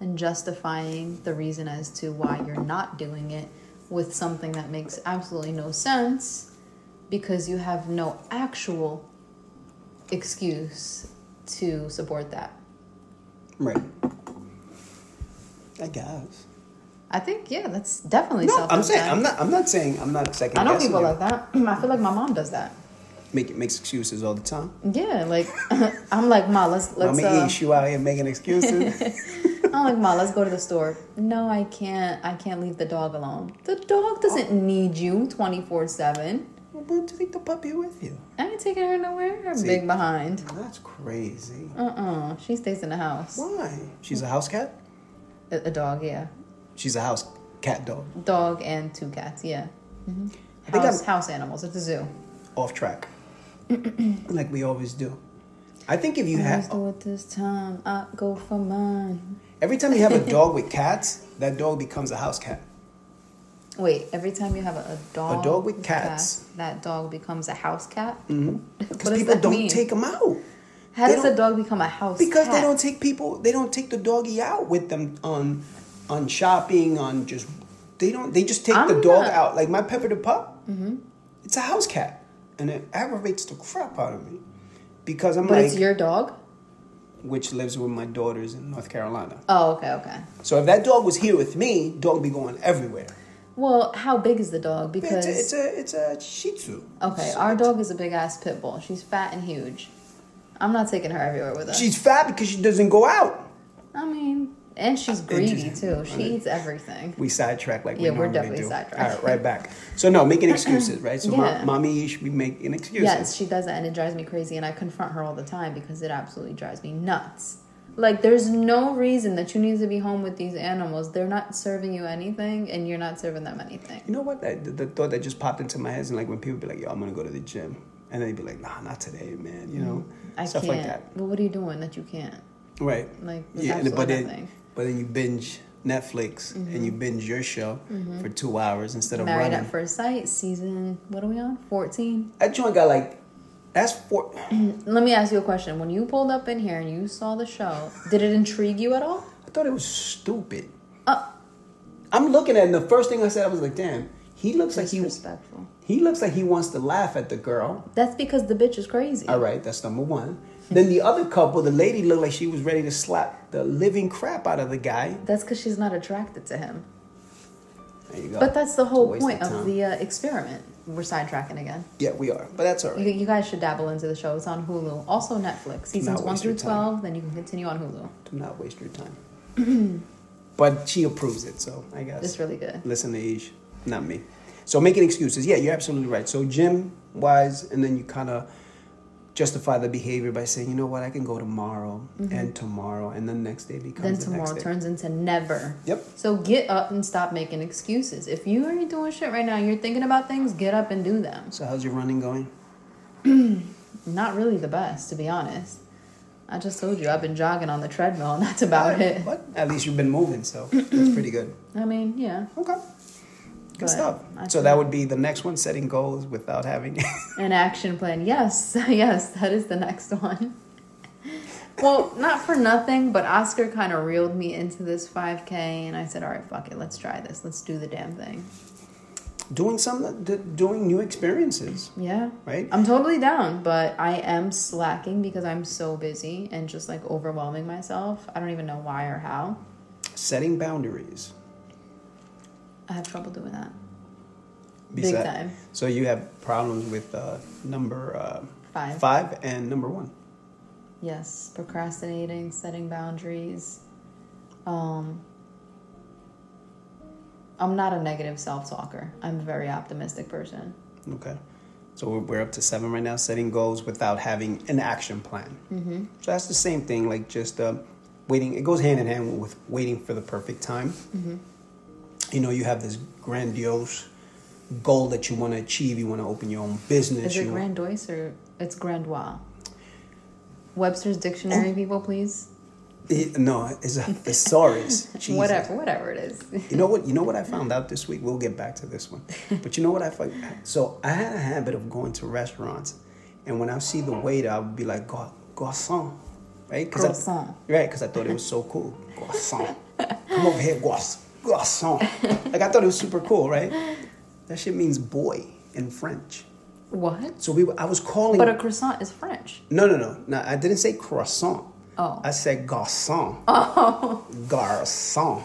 And justifying the reason as to why you're not doing it with something that makes absolutely no sense because you have no actual excuse to support that. right? I guess. I think, yeah, that's definitely No, I'm saying I'm not. I'm not saying I'm not second. I know people you. like that. <clears throat> I feel like my mom does that. Make makes excuses all the time. Yeah, like <laughs> I'm like, Ma, let's let's Mommy uh, Ish, you out here making excuses. <laughs> I'm like, Ma, let's go to the store. No, I can't. I can't leave the dog alone. The dog doesn't need you 24 7. well, but take the puppy with you. I ain't taking her nowhere. Her See. big behind. That's crazy. Uh uh She stays in the house. Why? She's a house cat. A, a dog, yeah. She's a house cat dog. Dog and two cats, yeah. hmm I think House, I'm- house animals. It's a zoo. Off track, <clears throat> like we always do. I think if you have do it this time. I go for mine. Every time you have a <laughs> dog with cats, that dog becomes a house cat. Wait, every time you have a, a dog, dog with cat, cats. that dog becomes a house cat. <laughs> Because What does people don't mean? take them out. How they does a dog become a house cat? because cat? they don't take people they don't take the doggy out with them on on shopping on just they don't they just take the I'm dog not- out like my pepper the pup Mm-hmm. it's a house cat and it aggravates the crap out of me because i'm like But like it's your dog. Which lives with my daughters in north carolina Oh, okay, okay. so if that dog was here with me dog be going everywhere Well, how big is the dog? Because it's a, it's a it's a shih tzu okay, So our dog is a big ass pit bull. She's fat and huge. I'm not taking her everywhere with us. she's fat because she doesn't go out I mean, and she's greedy just- too. She eats everything. we sidetrack like Yeah, we we're definitely do. sidetracked. All right, right back. So no, making excuses, right? So Yeah. mo- mommy should be making excuses. Yes, she does that, and it drives me crazy. And I confront her all the time because it absolutely drives me nuts. Like, there's no reason that you need to be home with these animals. They're not serving you anything, and you're not serving them anything. You know what? That, the, the thought that just popped into my head is like when people be like, "Yo, I'm gonna go to the gym," and then they'd be like, "Nah, not today, man." You know. I stuff can't. like that. But what are you doing that you can't? Right. Like, Yeah, but nothing. But then you binge Netflix and you binge your show for two hours instead of Mm-hmm. Married running. at First Sight, season, what are we on? 14? That joint got like, that's four. <clears throat> Let me ask you a question. When you pulled up in here and you saw the show, did it intrigue you at all? I thought it was stupid. Uh, I'm looking at it and the first thing I said, I was like, damn, he looks like he, disrespectful. he looks like he wants to laugh at the girl. That's because the bitch is crazy. All right, that's number one. Then the other couple, the lady looked like she was ready to slap the living crap out of the guy. That's because she's not attracted to him. There you go. But that's the whole point of time. the uh, experiment. We're sidetracking again. Yeah, we are. But that's all You, you guys should dabble into the show. It's on Hulu. Also Netflix. Seasons 1 through 12. Then you can continue on Hulu. Do not waste your time. <clears throat> but she approves it, so I guess. It's really good. Listen to Ish, not me. So making excuses. Yeah, you're absolutely right. So gym wise, and then you kind of justify the behavior by saying, you know what, I can go tomorrow and tomorrow, and the next day becomes Mm-hmm. Then the tomorrow next day. turns into never. Yep. So get up and stop making excuses. If you are doing shit right now, you're thinking about things, get up and do them. So how's your running going? <clears throat> Not really the best, to be honest. I just told you I've been jogging on the treadmill, and that's about it. But at least you've been moving, so <clears throat> that's pretty good. I mean, yeah. Okay. Good stuff. So that would be the next one, setting goals without having. <laughs> An action plan. Yes, <laughs> yes, that is the next one. Well, not for nothing, but Oscar kind of reeled me into this 5K, and I said, all right, fuck it, let's try this. Let's do the damn thing. doing some, doing new experiences, Yeah. right? I'm totally down, but I am slacking because I'm so busy and just like overwhelming myself. I don't even know why or how. Setting boundaries. I have trouble doing that. Big time. So you have problems with uh, number uh, Five. five and number one. Yes, procrastinating, setting boundaries. Um, I'm not a negative self talker. I'm a very optimistic person. Okay. So we're- we're up to seven right now, setting goals without having an action plan. Mm-hmm. So that's the same thing, like just uh, waiting. It goes hand in hand with waiting for the perfect time. Mm-hmm. You know, you have this grandiose goal that you want to achieve. You want to open your own business. Is it grandiose or it's grandois? Webster's dictionary, Oh. people, please. It- no, it's a thesaurus. <laughs> Whatever, whatever it is. You know what? You know what I found out this week. We'll get back to this one, <laughs> but you know what I found? So I had a habit of going to restaurants, and when I see the waiter, I would be like, "Gar- "Garçon," right? 'Cause I- Croissant. right? Because I thought it was so cool. <laughs> Garçon, come over here, garç- garçon. Like I thought it was super cool, right? That shit means boy in French. What? So we, were- I was calling. But a croissant is French. no, no, no, no. I didn't say croissant. Oh. I said garçon. Oh. Garçon.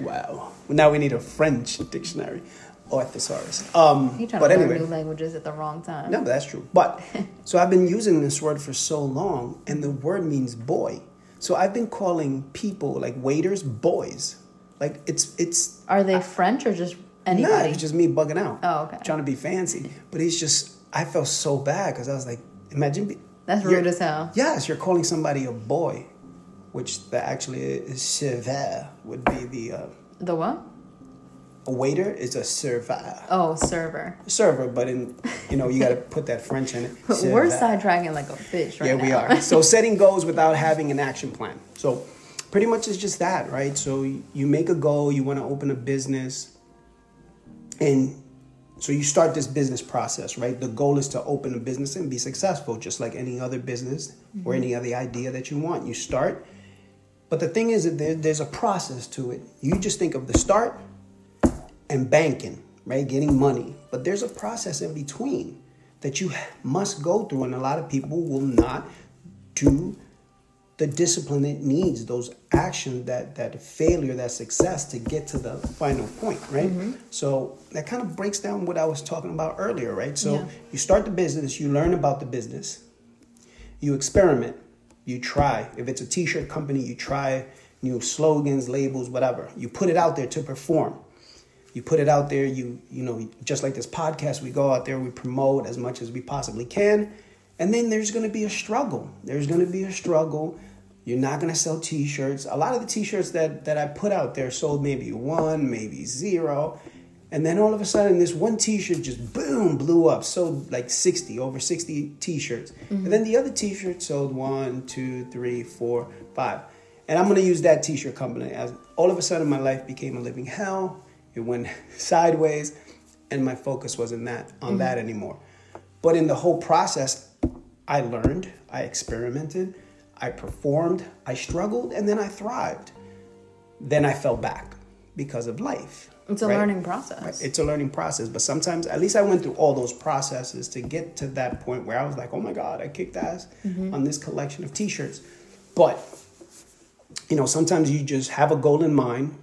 wow. Now we need a French dictionary or thesaurus. Um, You trying but to learn anyway. new languages at the wrong time. No, but that's true. But so I've been using this word for so long, and the word means boy. So I've been calling people like waiters boys. Like it's it's Are they French or just no, anybody? it's just me bugging out. Oh, okay. Trying to be fancy, but he's just. I felt so bad because I was like, imagine. Be, That's rude as hell. Yes, you're calling somebody a boy, which the actually is serveur would be the uh, The what? a waiter is a serveur. Oh, server. Server, but in you know you got to put that French in it. <laughs> We're sidetracking like a bitch right yeah, now. we are. So <laughs> setting goals without having an action plan. So pretty much it's just that, right? So you make a goal, you want to open a business, and so you start this business process, right? The goal is to open a business and be successful, just like any other business or mm-hmm. any other idea that you want. You start, but the thing is that there, there's a process to it. You just think of the start and banking, right? Getting money. But there's a process in between that you must go through, and a lot of people will not do the discipline it needs, those actions, that that failure, that success to get to the final point, right? Mm-hmm. So that kind of breaks down what I was talking about earlier, right? So Yeah. you start the business, you learn about the business, you experiment, you try. If it's a t-shirt company, you try new slogans, labels, whatever. You put it out there to perform. You put it out there, you you know, just like this podcast, we go out there, we promote as much as we possibly can. And then there's gonna be a struggle. There's gonna be a struggle. You're not gonna sell t-shirts. A lot of the t-shirts that that I put out there sold maybe one, maybe zero. And then all of a sudden, this one T-shirt just boom blew up. Sold like sixty, over sixty T-shirts. Mm-hmm. And then the other T-shirt sold one, two, three, four, five. And I'm gonna use that t-shirt company as all of a sudden my life became a living hell. It went <laughs> sideways, and my focus wasn't that on mm-hmm. that anymore. But in the whole process, I learned, I experimented, I performed, I struggled, and then I thrived. Then I fell back because of life. It's a right? learning process. It's a learning process, but sometimes, at least I went through all those processes to get to that point where I was like, oh my God, I kicked ass mm-hmm. on this collection of t shirts. But, you know, sometimes you just have a goal in mind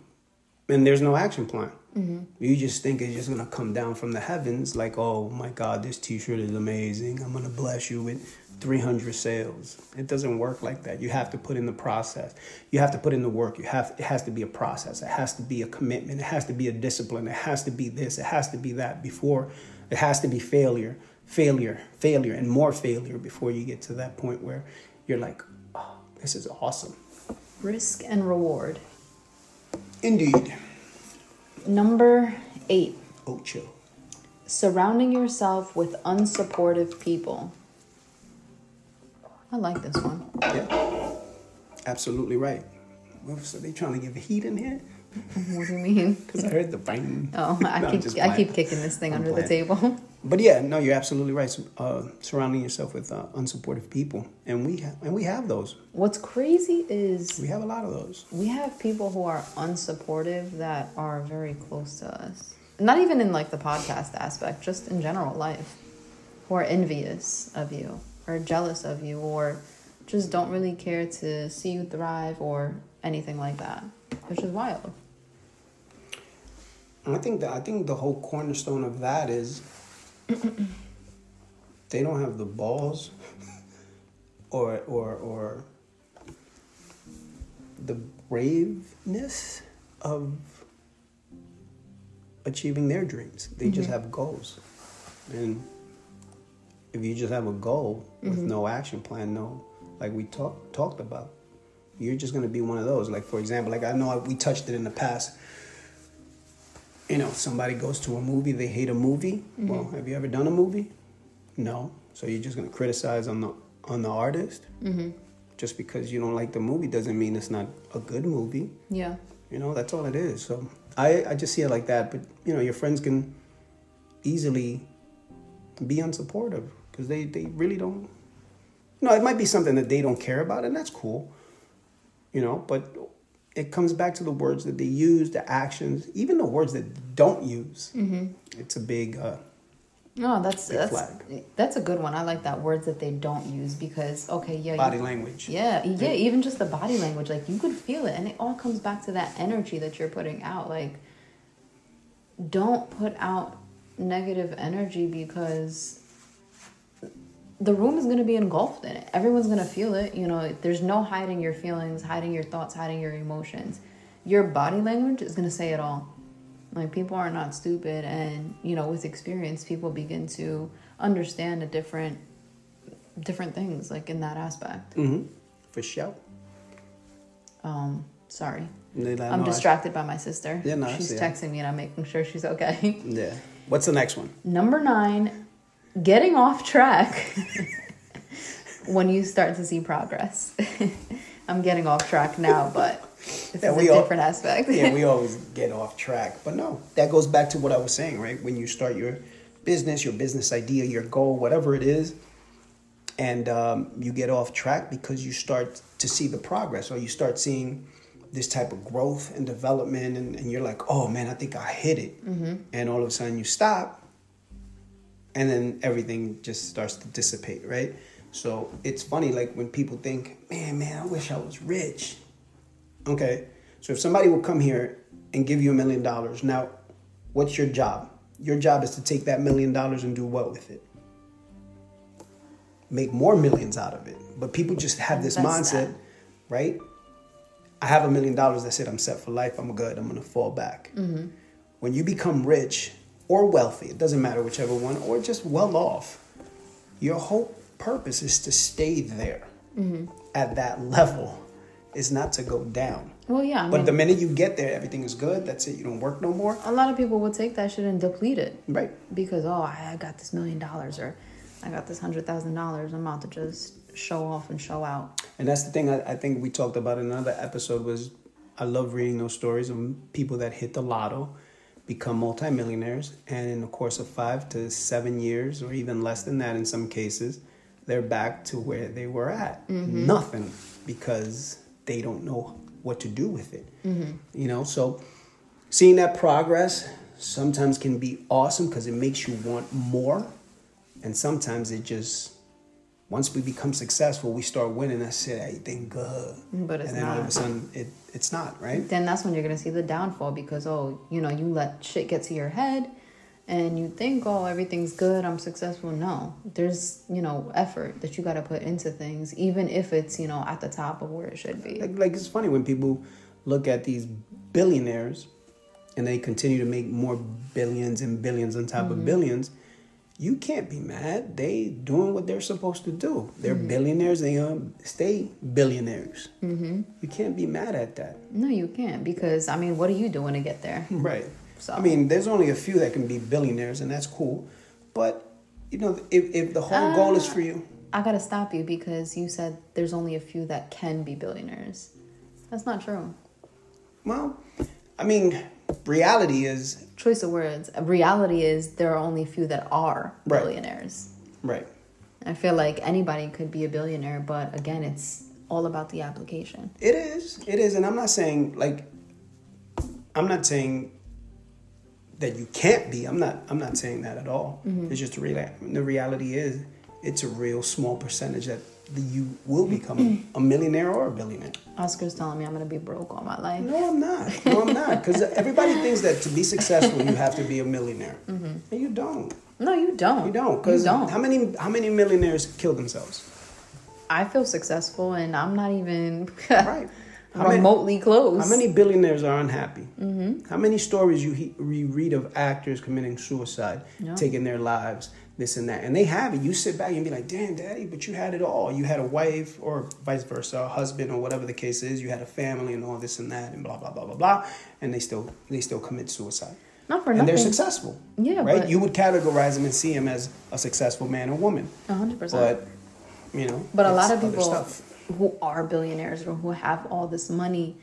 and there's no action plan. Mm-hmm. You just think it's just gonna come down from the heavens, like, oh my God, this t shirt is amazing. I'm gonna bless you with 300 sales. It doesn't work like that. You have to put in the process. You have to put in the work. You have it has to be a process. It has to be a commitment. It has to be a discipline. It has to be this. It has to be that before it has to be failure, failure, failure, and more failure before you get to that point where you're like, oh, this is awesome. Risk and reward. Indeed. Number eight, Ocho. surrounding yourself with unsupportive people. I like this one. Yeah. Absolutely right. Was- Are they trying to give heat in here? What do you mean? <laughs> Because I heard the bang. Oh, I No, keep I keep kicking this thing I'm under the table. But yeah, no, you're absolutely right. Uh, surrounding yourself with uh, unsupportive people, and we ha- and we have those. What's crazy is We have a lot of those. we have people who are unsupportive that are very close to us. Not even in like the podcast aspect, just in general life, who are envious of you or jealous of you or just don't really care to see you thrive or anything like that, which is wild. I think that I think the whole cornerstone of that is <clears throat> they don't have the balls <laughs> or or or the braveness of achieving their dreams. They just mm-hmm. have goals. And if you just have a goal with mm-hmm. no action plan, no like we talked talked about, you're just gonna be one of those. Like for example, like I know we touched it in the past you know, somebody goes to a movie, they hate a movie. Well, have you ever done a movie? No. So you're just gonna criticize on the on the artist. Mm-hmm. Just because you don't like the movie doesn't mean it's not a good movie. Yeah. You know, that's all it is. So I I just see it like that. But you know, your friends can easily be unsupportive because they they really don't. You know, it might be something that they don't care about, and that's cool. You know, but it comes back to the words that they use, the actions, even the words that don't use. Mm-hmm. It's a big. Uh, No, that's Big that's flag. that's a good one. I like that words that they don't use because okay, yeah, body you, language. Yeah, yeah, even just the body language, like you could feel it, and it all comes back to that energy that you're putting out. Like, don't put out negative energy because the room is going to be engulfed in it. Everyone's going to feel it. You know, there's no hiding your feelings, hiding your thoughts, hiding your emotions. Your body language is going to say it all. Like people are not stupid, and you know, with experience, people begin to understand a different, different things. Like in that aspect. Mm-hmm. For sure. Um, sorry, I'm no, I- distracted by my sister. Yeah, no, she's it. texting me, and I'm making sure she's okay. Yeah. What's the next one? Number nine, getting off track <laughs> when you start to see progress. <laughs> I'm getting off track now, but this Yeah, a all- different aspect. yeah, we <laughs> always get off track. But no, that goes back to what I was saying, right? When you start your business, your business idea, your goal, whatever it is, and um, you get off track because you start to see the progress or you start seeing this type of growth and development, and, and you're like, oh man, I think I hit it. And all of a sudden you stop, and then everything just starts to dissipate, right? So it's funny, like when people think, man, man, I wish I was rich. Okay. So if somebody will come here and give you a million dollars, now what's your job? Your job is to take that million dollars and do what with it? Make more millions out of it. But people just have this Invest mindset, that. right? I have a million dollars. That's it. I'm set for life. I'm good. I'm to fall back. Mm-hmm. When you become rich or wealthy, it doesn't matter whichever one, or just well off, your whole purpose is to stay there mm-hmm. at that level. Is not to go down. Well, yeah. I But mean, the minute you get there, everything is good. That's it. You don't work no more. a lot of people will take that shit and deplete it Right. because oh, I got this million dollars or I got this hundred thousand dollars. I'm about to just show off and show out. And that's the thing I, I think we talked about in another episode was I love reading those stories of people that hit the lotto, become multimillionaires, and in the course of five to seven years, or even less than that in some cases, they're back to where they were at. Mm-hmm. Nothing because they don't know what to do with it. Mm-hmm. You know, so seeing that progress sometimes can be awesome because it makes you want more. And sometimes it just once we become successful, we start winning. I said everything good, But it's and then all of a sudden it it's not right. Then that's when you're gonna see the downfall because oh, you know, you let shit get to your head and you think, oh, everything's good, I'm successful. No. There's, you know, effort that you gotta put into things, even if it's, you know, at the top of where it should be. Like, like it's funny when people look at these billionaires and they continue to make more billions and billions on top of mm-hmm. billions. You can't be mad. They doing what they're supposed to do. They're billionaires. They um, stay billionaires. Mm-hmm. You can't be mad at that. No, you can't because I mean, what are you doing to get there? Right. So- I mean, there's only a few that can be billionaires, and that's cool. But you know, if if the whole goal is for you, I gotta stop you because you said there's only a few that can be billionaires. That's not true. well, I mean, reality is Choice of words. Reality is there are only a few that are billionaires. right. I feel like anybody could be a billionaire, but again, it's all about the application. It is. It is, and I'm not saying like I'm not saying that you can't be. I'm not. I'm not saying that at all. Mm-hmm. It's just the real. The reality is, it's a real small percentage that you will become a millionaire or a billionaire. Oscar's telling me I'm gonna be broke all my life. No, I'm not. No, I'm not. Because everybody thinks that to be successful, you have to be a millionaire, and you don't. No, you don't. You don't. Because how many how many millionaires kill themselves? I feel successful, and I'm not even <laughs> Right. How many- remotely close. How many billionaires are unhappy? Mm-hmm. How many stories you, he, you read of actors committing suicide, taking their lives, this and that, and they have it. You sit back and be like, "Damn, daddy, but you had it all. You had a wife, or vice versa, a husband, or whatever the case is. You had a family and all this and that, and blah blah blah blah blah." And they still they still commit suicide, Not for and nothing. And they're successful. Yeah, right. You would categorize them and see them as a successful man or woman, A hundred percent. but you know, But a lot of people who are billionaires or who have all this money,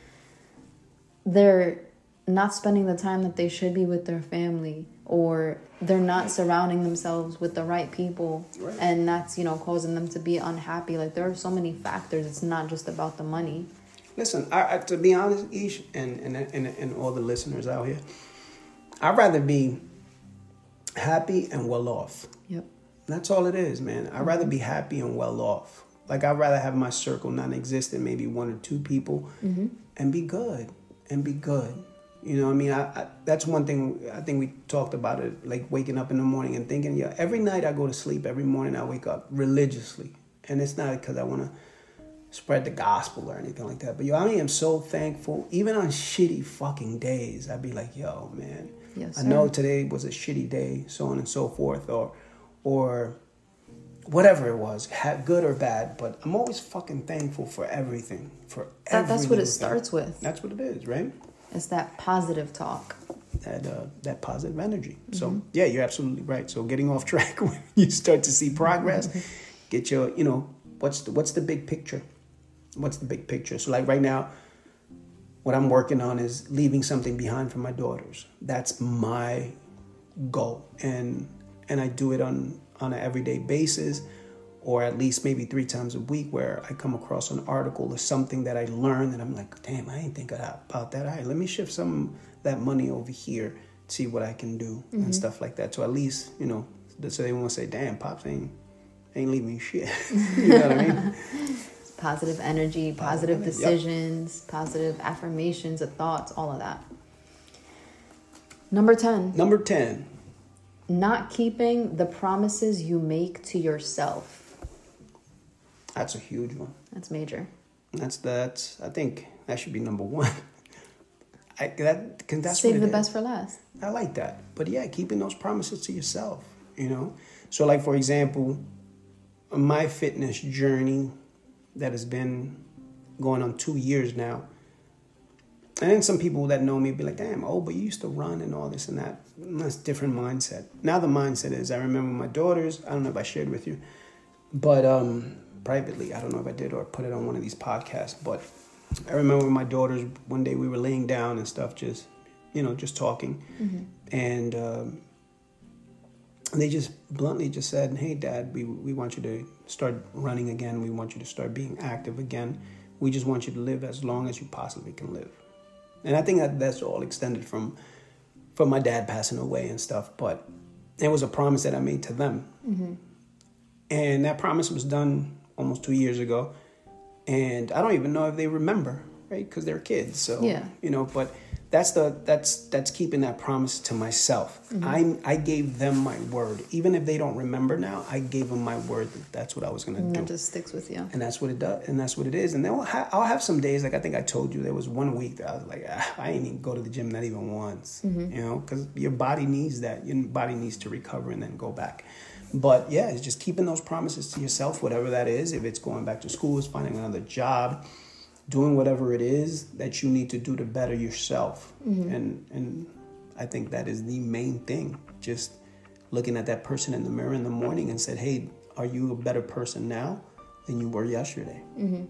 they're not spending the time that they should be with their family or they're not surrounding themselves with the right people Right. and that's you know causing them to be unhappy like there are so many factors it's not just about the money Listen, I, I, to be honest, Ish, and, and, and, and all the listeners out here, I'd rather be happy and well off. yep That's all it is, man. I'd rather mm-hmm. be happy and well off. Like, I'd rather have my circle non existent, maybe one or two people, mm-hmm. and be good. And be good. You know I mean? I, I, that's one thing I think we talked about it, like waking up in the morning and thinking, yeah, every night I go to sleep, every morning I wake up religiously. And it's not because I want to spread the gospel or anything like that. But yo, I am so thankful. Even on shitty fucking days, I'd be like, yo, man. Yes, I know today was a shitty day, so on and so forth, or or whatever it was, good or bad. But I'm always fucking thankful for everything. For that, that's what it starts with That's what it is, right? It's that positive talk That uh, that positive energy. So Mm-hmm. yeah, you're absolutely right. So getting off <laughs> track when you start to see progress, get your you know what's the what's the big picture? What's the big picture? So like right now, what I'm working on is leaving something behind for my daughters. That's my goal, and and I do it on on an everyday basis, or at least maybe three times a week, where I come across an article or something that I learned, and I'm like, damn, I ain't think about that. All right, let me shift some of that money over here, see what I can do and mm-hmm. stuff like that. So at least you know, so they won't say, damn, pops ain't ain't leaving shit. <laughs> you know what I mean? <laughs> positive energy positive yep. decisions positive affirmations of thoughts all of that number 10 Number ten. not keeping the promises you make to yourself That's a huge one. that's major That's that's. I think that should be number one. <laughs> I that cause that's save the is. best for last I like that. But yeah, keeping those promises to yourself, you know? So, like, for example, my fitness journey that has been going on two years now. And then some people that know me be like, damn, oh, but you used to run and all this and that. And That's different mindset. Now the mindset is I remember my daughters, I don't know if I shared with you, but um, privately. I don't know if I did or put it on one of these podcasts, but I remember my daughters one day we were laying down and stuff, just you know, just talking, and um, they just bluntly just said, "Hey, Dad, we we want you to start running again. We want you to start being active again. We just want you to live as long as you possibly can live." And I think that that's all extended from from my dad passing away and stuff, but it was a promise that I made to them, and that promise was done almost two years ago, and I don't even know if they remember, right? Because they're kids, so Yeah. you know. But that's the that's that's keeping that promise to myself. I I gave them my word, even if they don't remember now. I gave them my word that that's what I was gonna And do that just sticks with you. and that's what it does, and that's what it is. And then I'll, ha- I'll have some days, like I think I told you, there was one week that I was like, ah, I ain't even go to the gym not even once, you know, because your body needs that. Your body needs to recover and then go back. But yeah, it's just keeping those promises to yourself, whatever that is. If it's going back to school, it's finding another job, doing whatever it is that you need to do to better yourself. Mm-hmm. And and I think that is the main thing. Just looking at that person in the mirror in the morning and said, hey, are you a better person now than you were yesterday? Mm-hmm.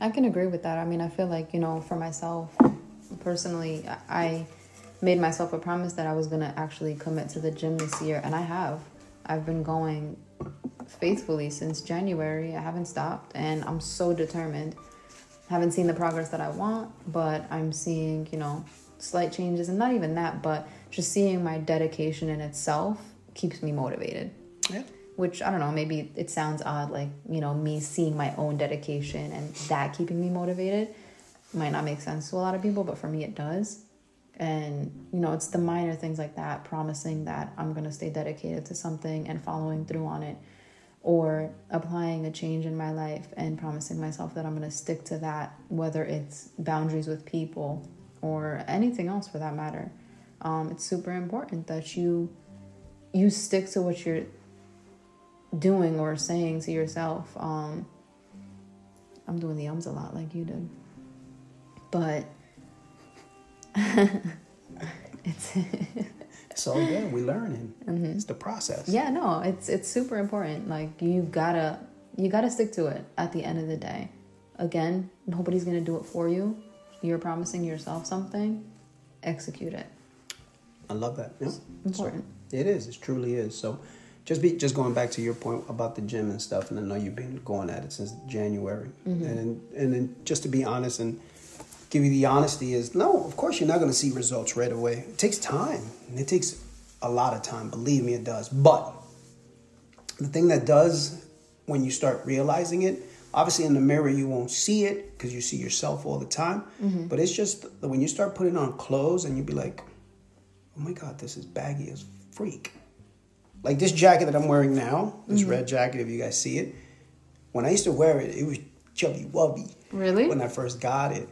I can agree with that. I mean, I feel like, you know, for myself personally, I- I made myself a promise that I was going to actually commit to the gym this year, and I have. I've been going faithfully since January. I haven't stopped, and I'm so determined. Haven't seen the progress that I want, but I'm seeing, you know, slight changes, and not even that, but just seeing my dedication in itself keeps me motivated Yeah. which I don't know, maybe it sounds odd, like, you know, me seeing my own dedication and that keeping me motivated might not make sense to a lot of people, but for me it does. And, you know, it's the minor things like that, promising that I'm going to stay dedicated to something and following through on it, or applying a change in my life and promising myself that I'm going to stick to that, whether it's boundaries with people or anything else for that matter. Um, it's super important that you you stick to what you're doing or saying to yourself. Um, I'm doing the ums a lot like you did, but <laughs> it's So yeah, we learning. Mm-hmm. It's the process. yeah, no, it's it's super important. Like you gotta you gotta stick to it at the end of the day. Again, nobody's gonna do it for you. You're promising yourself something. Execute it. I love that. Yeah. Important. So, it is. It truly is. So just be just going back to your point about the gym and stuff, and I know you've been going at it since January. Mm-hmm. And and then just to be honest and give you the honesty is no, of course you're not going to see results right away. It takes time. And it takes a lot of time. Believe me, it does. But the thing that does when you start realizing it obviously in the mirror you won't see it because you see yourself all the time mm-hmm. but it's just when you start putting on clothes and you be like oh my god this is baggy as freak like this jacket that i'm wearing now this mm-hmm. red jacket if you guys see it when i used to wear it it was chubby wubby Really? when i first got it.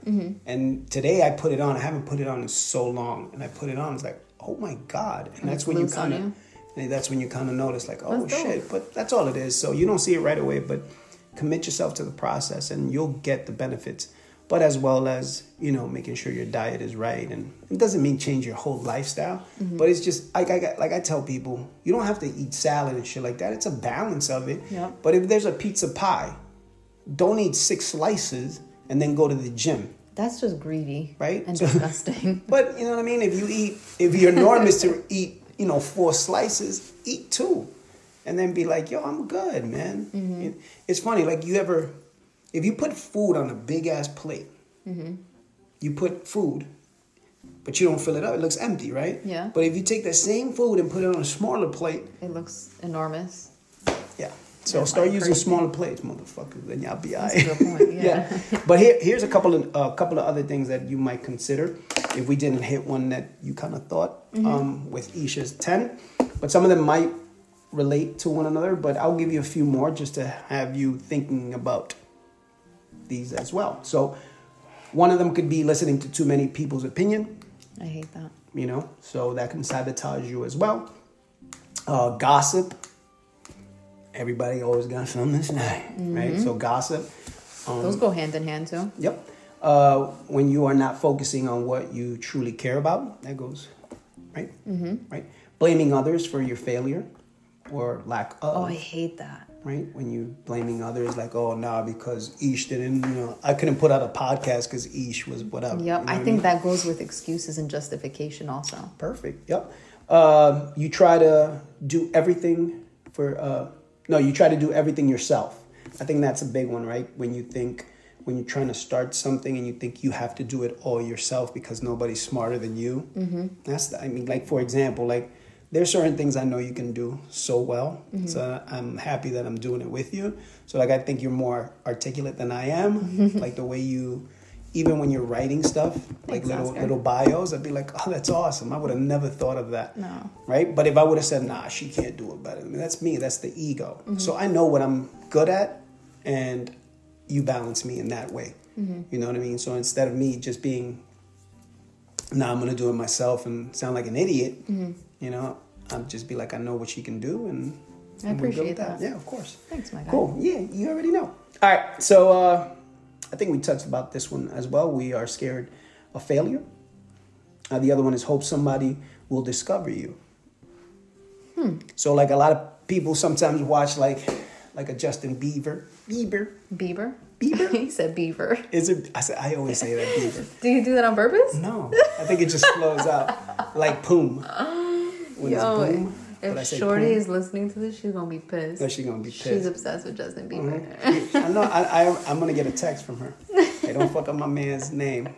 And today i put it on. I haven't put it on in so long. And i put it on it's like oh my god. And that's it's when you kind of that's when you kind of notice like oh That's shit. But that's all it is. So you don't see it right away but commit yourself to the process and you'll get the benefits. But as well as you know making sure your diet is right. And it doesn't mean change your whole lifestyle Mm-hmm. but it's just like I, like I tell people you don't have to eat salad and shit like that. It's a balance of it. Yep. but if there's a pizza pie don't eat six slices and then go to the gym That's just greedy, Right? And <laughs> disgusting. <laughs> but you know what I mean? If you eat, if your norm is to eat, you know, four slices, eat two, and then be like, "Yo, I'm good, man." Mm-hmm. It's funny, like you ever, if you put food on a big ass plate, Mm-hmm. you put food, but you don't fill it up, it looks empty, right? Yeah. But if you take that same food and put it on a smaller plate, it looks enormous. yeah. So Yeah, start like using crazy. smaller plates, motherfuckers, then y'all be alright. point. <laughs> Yeah. But here, here's a couple of a couple of other things that you might consider if we didn't hit one that you kind of thought Mm-hmm. um, with Isha's ten, but some of them might relate to one another. But I'll give you a few more just to have you thinking about these as well. So one of them could be listening to too many people's opinion. I hate that. You know, so that can sabotage you as well. Uh, gossip. Everybody always got something to say, right? So gossip. Um, Those go hand in hand too. Yep. Uh, when you are not focusing on what you truly care about, that goes right. Mm-hmm. Right. Blaming others for your failure or lack of. Oh, I hate that. right? When you blaming others, like, oh, nah, because Ish didn't, you know, I couldn't put out a podcast because Ish was whatever. Yep, you know I think mean? that goes with excuses and justification also. Perfect. Yep. Um, you try to do everything for. Uh, no, you try to do everything yourself. I think that's a big one, right? When you think when you're trying to start something and you think you have to do it all yourself because nobody's smarter than you. Mm-hmm. That's. The, I mean, like for example, like there's certain things I know you can do so well. So I'm happy that I'm doing it with you. So like I think you're more articulate than I am. <laughs> like the way you even when you're writing stuff, like Thanks, little Oscar. little bios, I'd be like, "Oh, that's awesome." I would have never thought of that. No. Right? But if I would have said, "Nah, she can't do it better than me." That's me. That's the ego. Mm-hmm. So I know what I'm good at and you balance me in that way. Mm-hmm. You know what I mean? So instead of me just being nah, I'm gonna do it myself and sound like an idiot. Mm-hmm. You know, I'm just be like, I know what she can do, and, I and we're good appreciate with that. Yeah, of course. Thanks, my guy. Cool. Yeah, you already know. All right, so uh, I think we touched about this one as well. We are scared of failure. Uh, the other one is hope somebody will discover you. Hmm. So, like a lot of people sometimes watch like like a Justin Bieber. Bieber. Bieber? Bieber? <laughs> he said beaver. Is it? I said I always say that Bieber. <laughs> Do you do that on purpose? No, I think it just flows out like poom. <laughs> When it's Yo, boom, but I if say Shorty is listening to this, she's gonna be pissed. No, she gonna be pissed. She's obsessed with Justin mm-hmm. Bieber. I know. I, I I'm gonna get a text from her. Hey, don't fuck up my man's name,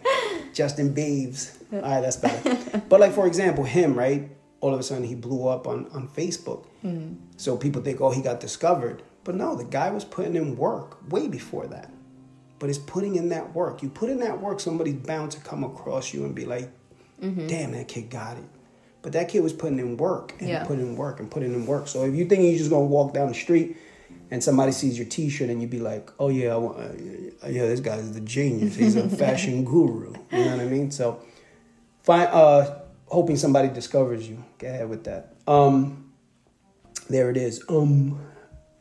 Justin Beeves. All right, that's better. But like for example, him right. All of a sudden, he blew up on on Facebook. Mm-hmm. So people think, oh, he got discovered. But no, the guy was putting in work way before that. But it's putting in that work. You put in that work, somebody's bound to come across you and be like, mm-hmm. damn, that kid got it. But that kid was putting in work and Yeah. putting in work and putting in work. So if you think you're just gonna walk down the street and somebody sees your T-shirt and you'd be like, "Oh yeah, I want, uh, yeah, this guy's the genius. He's a <laughs> fashion guru." You know what I mean? So, find uh, hoping somebody discovers you. Go ahead with that. Um, there it is. Um,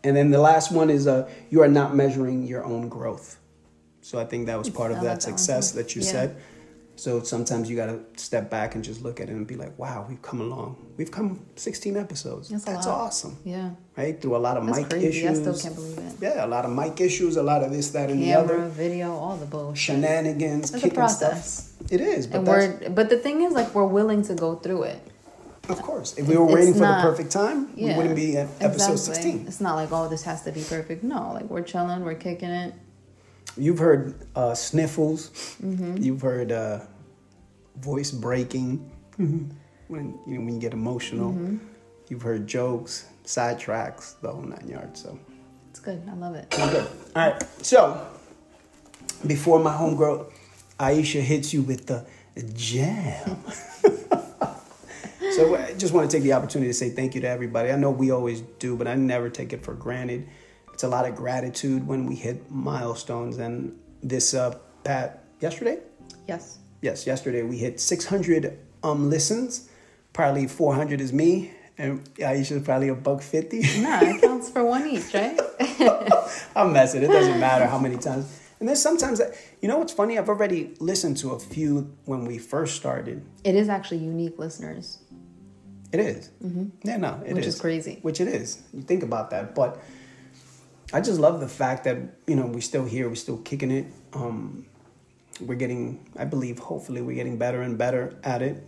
and then the last one is uh, you are not measuring your own growth. So I think that was part of that that success that you Yeah. said. So sometimes you got to step back and just look at it and be like, wow, we've come along. We've come 16 episodes. That's That's awesome. Yeah. Right? Through a lot of That's mic crazy. I issues. still can't believe it. Yeah, a lot of mic issues, a lot of this, that, and the other. video, all the bullshit. Shenanigans, It's a kicking process. stuff. It is, but And we're but the thing is like we're willing to go through it. of course. If we were It's waiting for not- the perfect time, we wouldn't be at episode Exactly. 16. It's not like oh this has to be perfect. No, like we're chilling, we're kicking it. You've heard uh, sniffles. Mm-hmm. You've heard uh, voice breaking when you know, when you get emotional. Mm-hmm. You've heard jokes, sidetracks, the whole nine yards. So It's good. I love it. I'm good. All right. So before my homegirl Aisha hits you with the jam. <laughs> so I just want to take the opportunity to say thank you to everybody. I know we always do, but I never take it for granted. It's a lot of gratitude when we hit milestones. And this uh, Pat yesterday, Yes. yes, yesterday we hit 600 um listens. Probably 400 is me, and Aisha's probably a buck fifty. Nah, it <laughs> counts for one each, right? <laughs> I'm messing. It doesn't matter how many times. And there's sometimes that you know what's funny. I've already listened to a few when we first started. It is actually unique listeners. It is. Mm-hmm. Yeah, no, it Which is crazy. Which it is. You think about that, but I just love the fact that you know we're still here. We're still kicking it. Um, we're getting. I believe. Hopefully, we're getting better and better at it.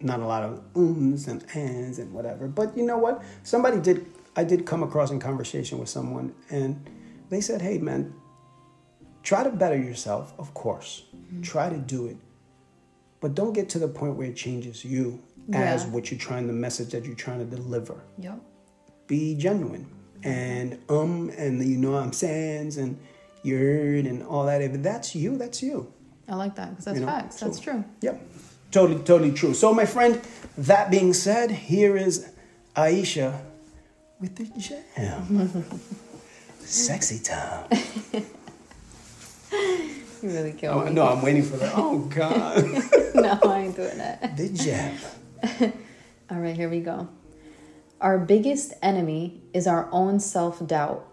Not a lot of ums and ands and whatever. But you know what? Somebody did. I did come across in conversation with someone, and they said, "Hey, man, try to better yourself. Of course, Mm-hmm. try to do it." but don't get to the point where it changes you as what you're trying the message that you're trying to deliver Yep. be genuine and um and you know i'm saying and you heard and all that if that's you that's you I like that because that's You know, facts. so- That's true. yep totally totally true so my friend that being said here is aisha with the jam <laughs> sexy time You really killed oh, me. no i'm waiting for that oh god <laughs> no, I ain't doing that. the jam <laughs> All right, here we go. Our biggest enemy is our own self doubt.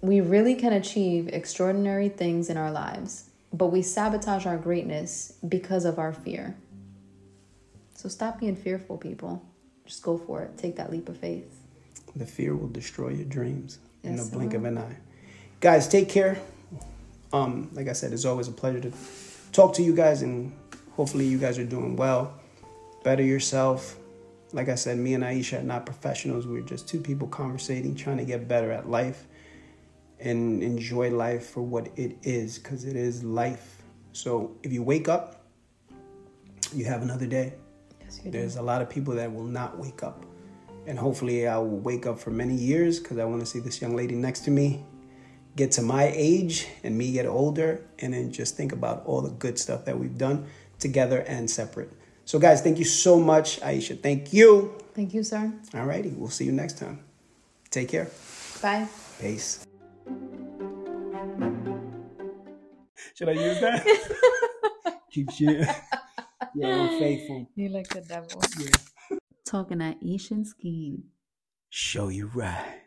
We really can achieve extraordinary things in our lives, but we sabotage our greatness because of our fear. So stop being fearful, people. Just go for it. Take that leap of faith. the fear will destroy your dreams in the blink of an eye. Guys, take care. Um, like I said, it's always a pleasure to talk to you guys, and hopefully, you guys are doing well. Better yourself. Like I said, me and Aisha are not professionals. We're just two people conversating, trying to get better at life and enjoy life for what it is, because it is life. So if you wake up, you have another day. Yes, you do. There's a lot of people that will not wake up. And hopefully, I will wake up for many years because I want to see this young lady next to me get to my age and me get older and then just think about all the good stuff that we've done together and separate. So, guys, thank you so much, Aisha. Thank you. Thank you, sir. All righty. We'll see you next time. Take care. Bye. Peace. Should I use that? <laughs> Keep shit. Yeah, I'm faithful. You like the devil. Yeah. Talking at Eesh and Skeen. Show you right.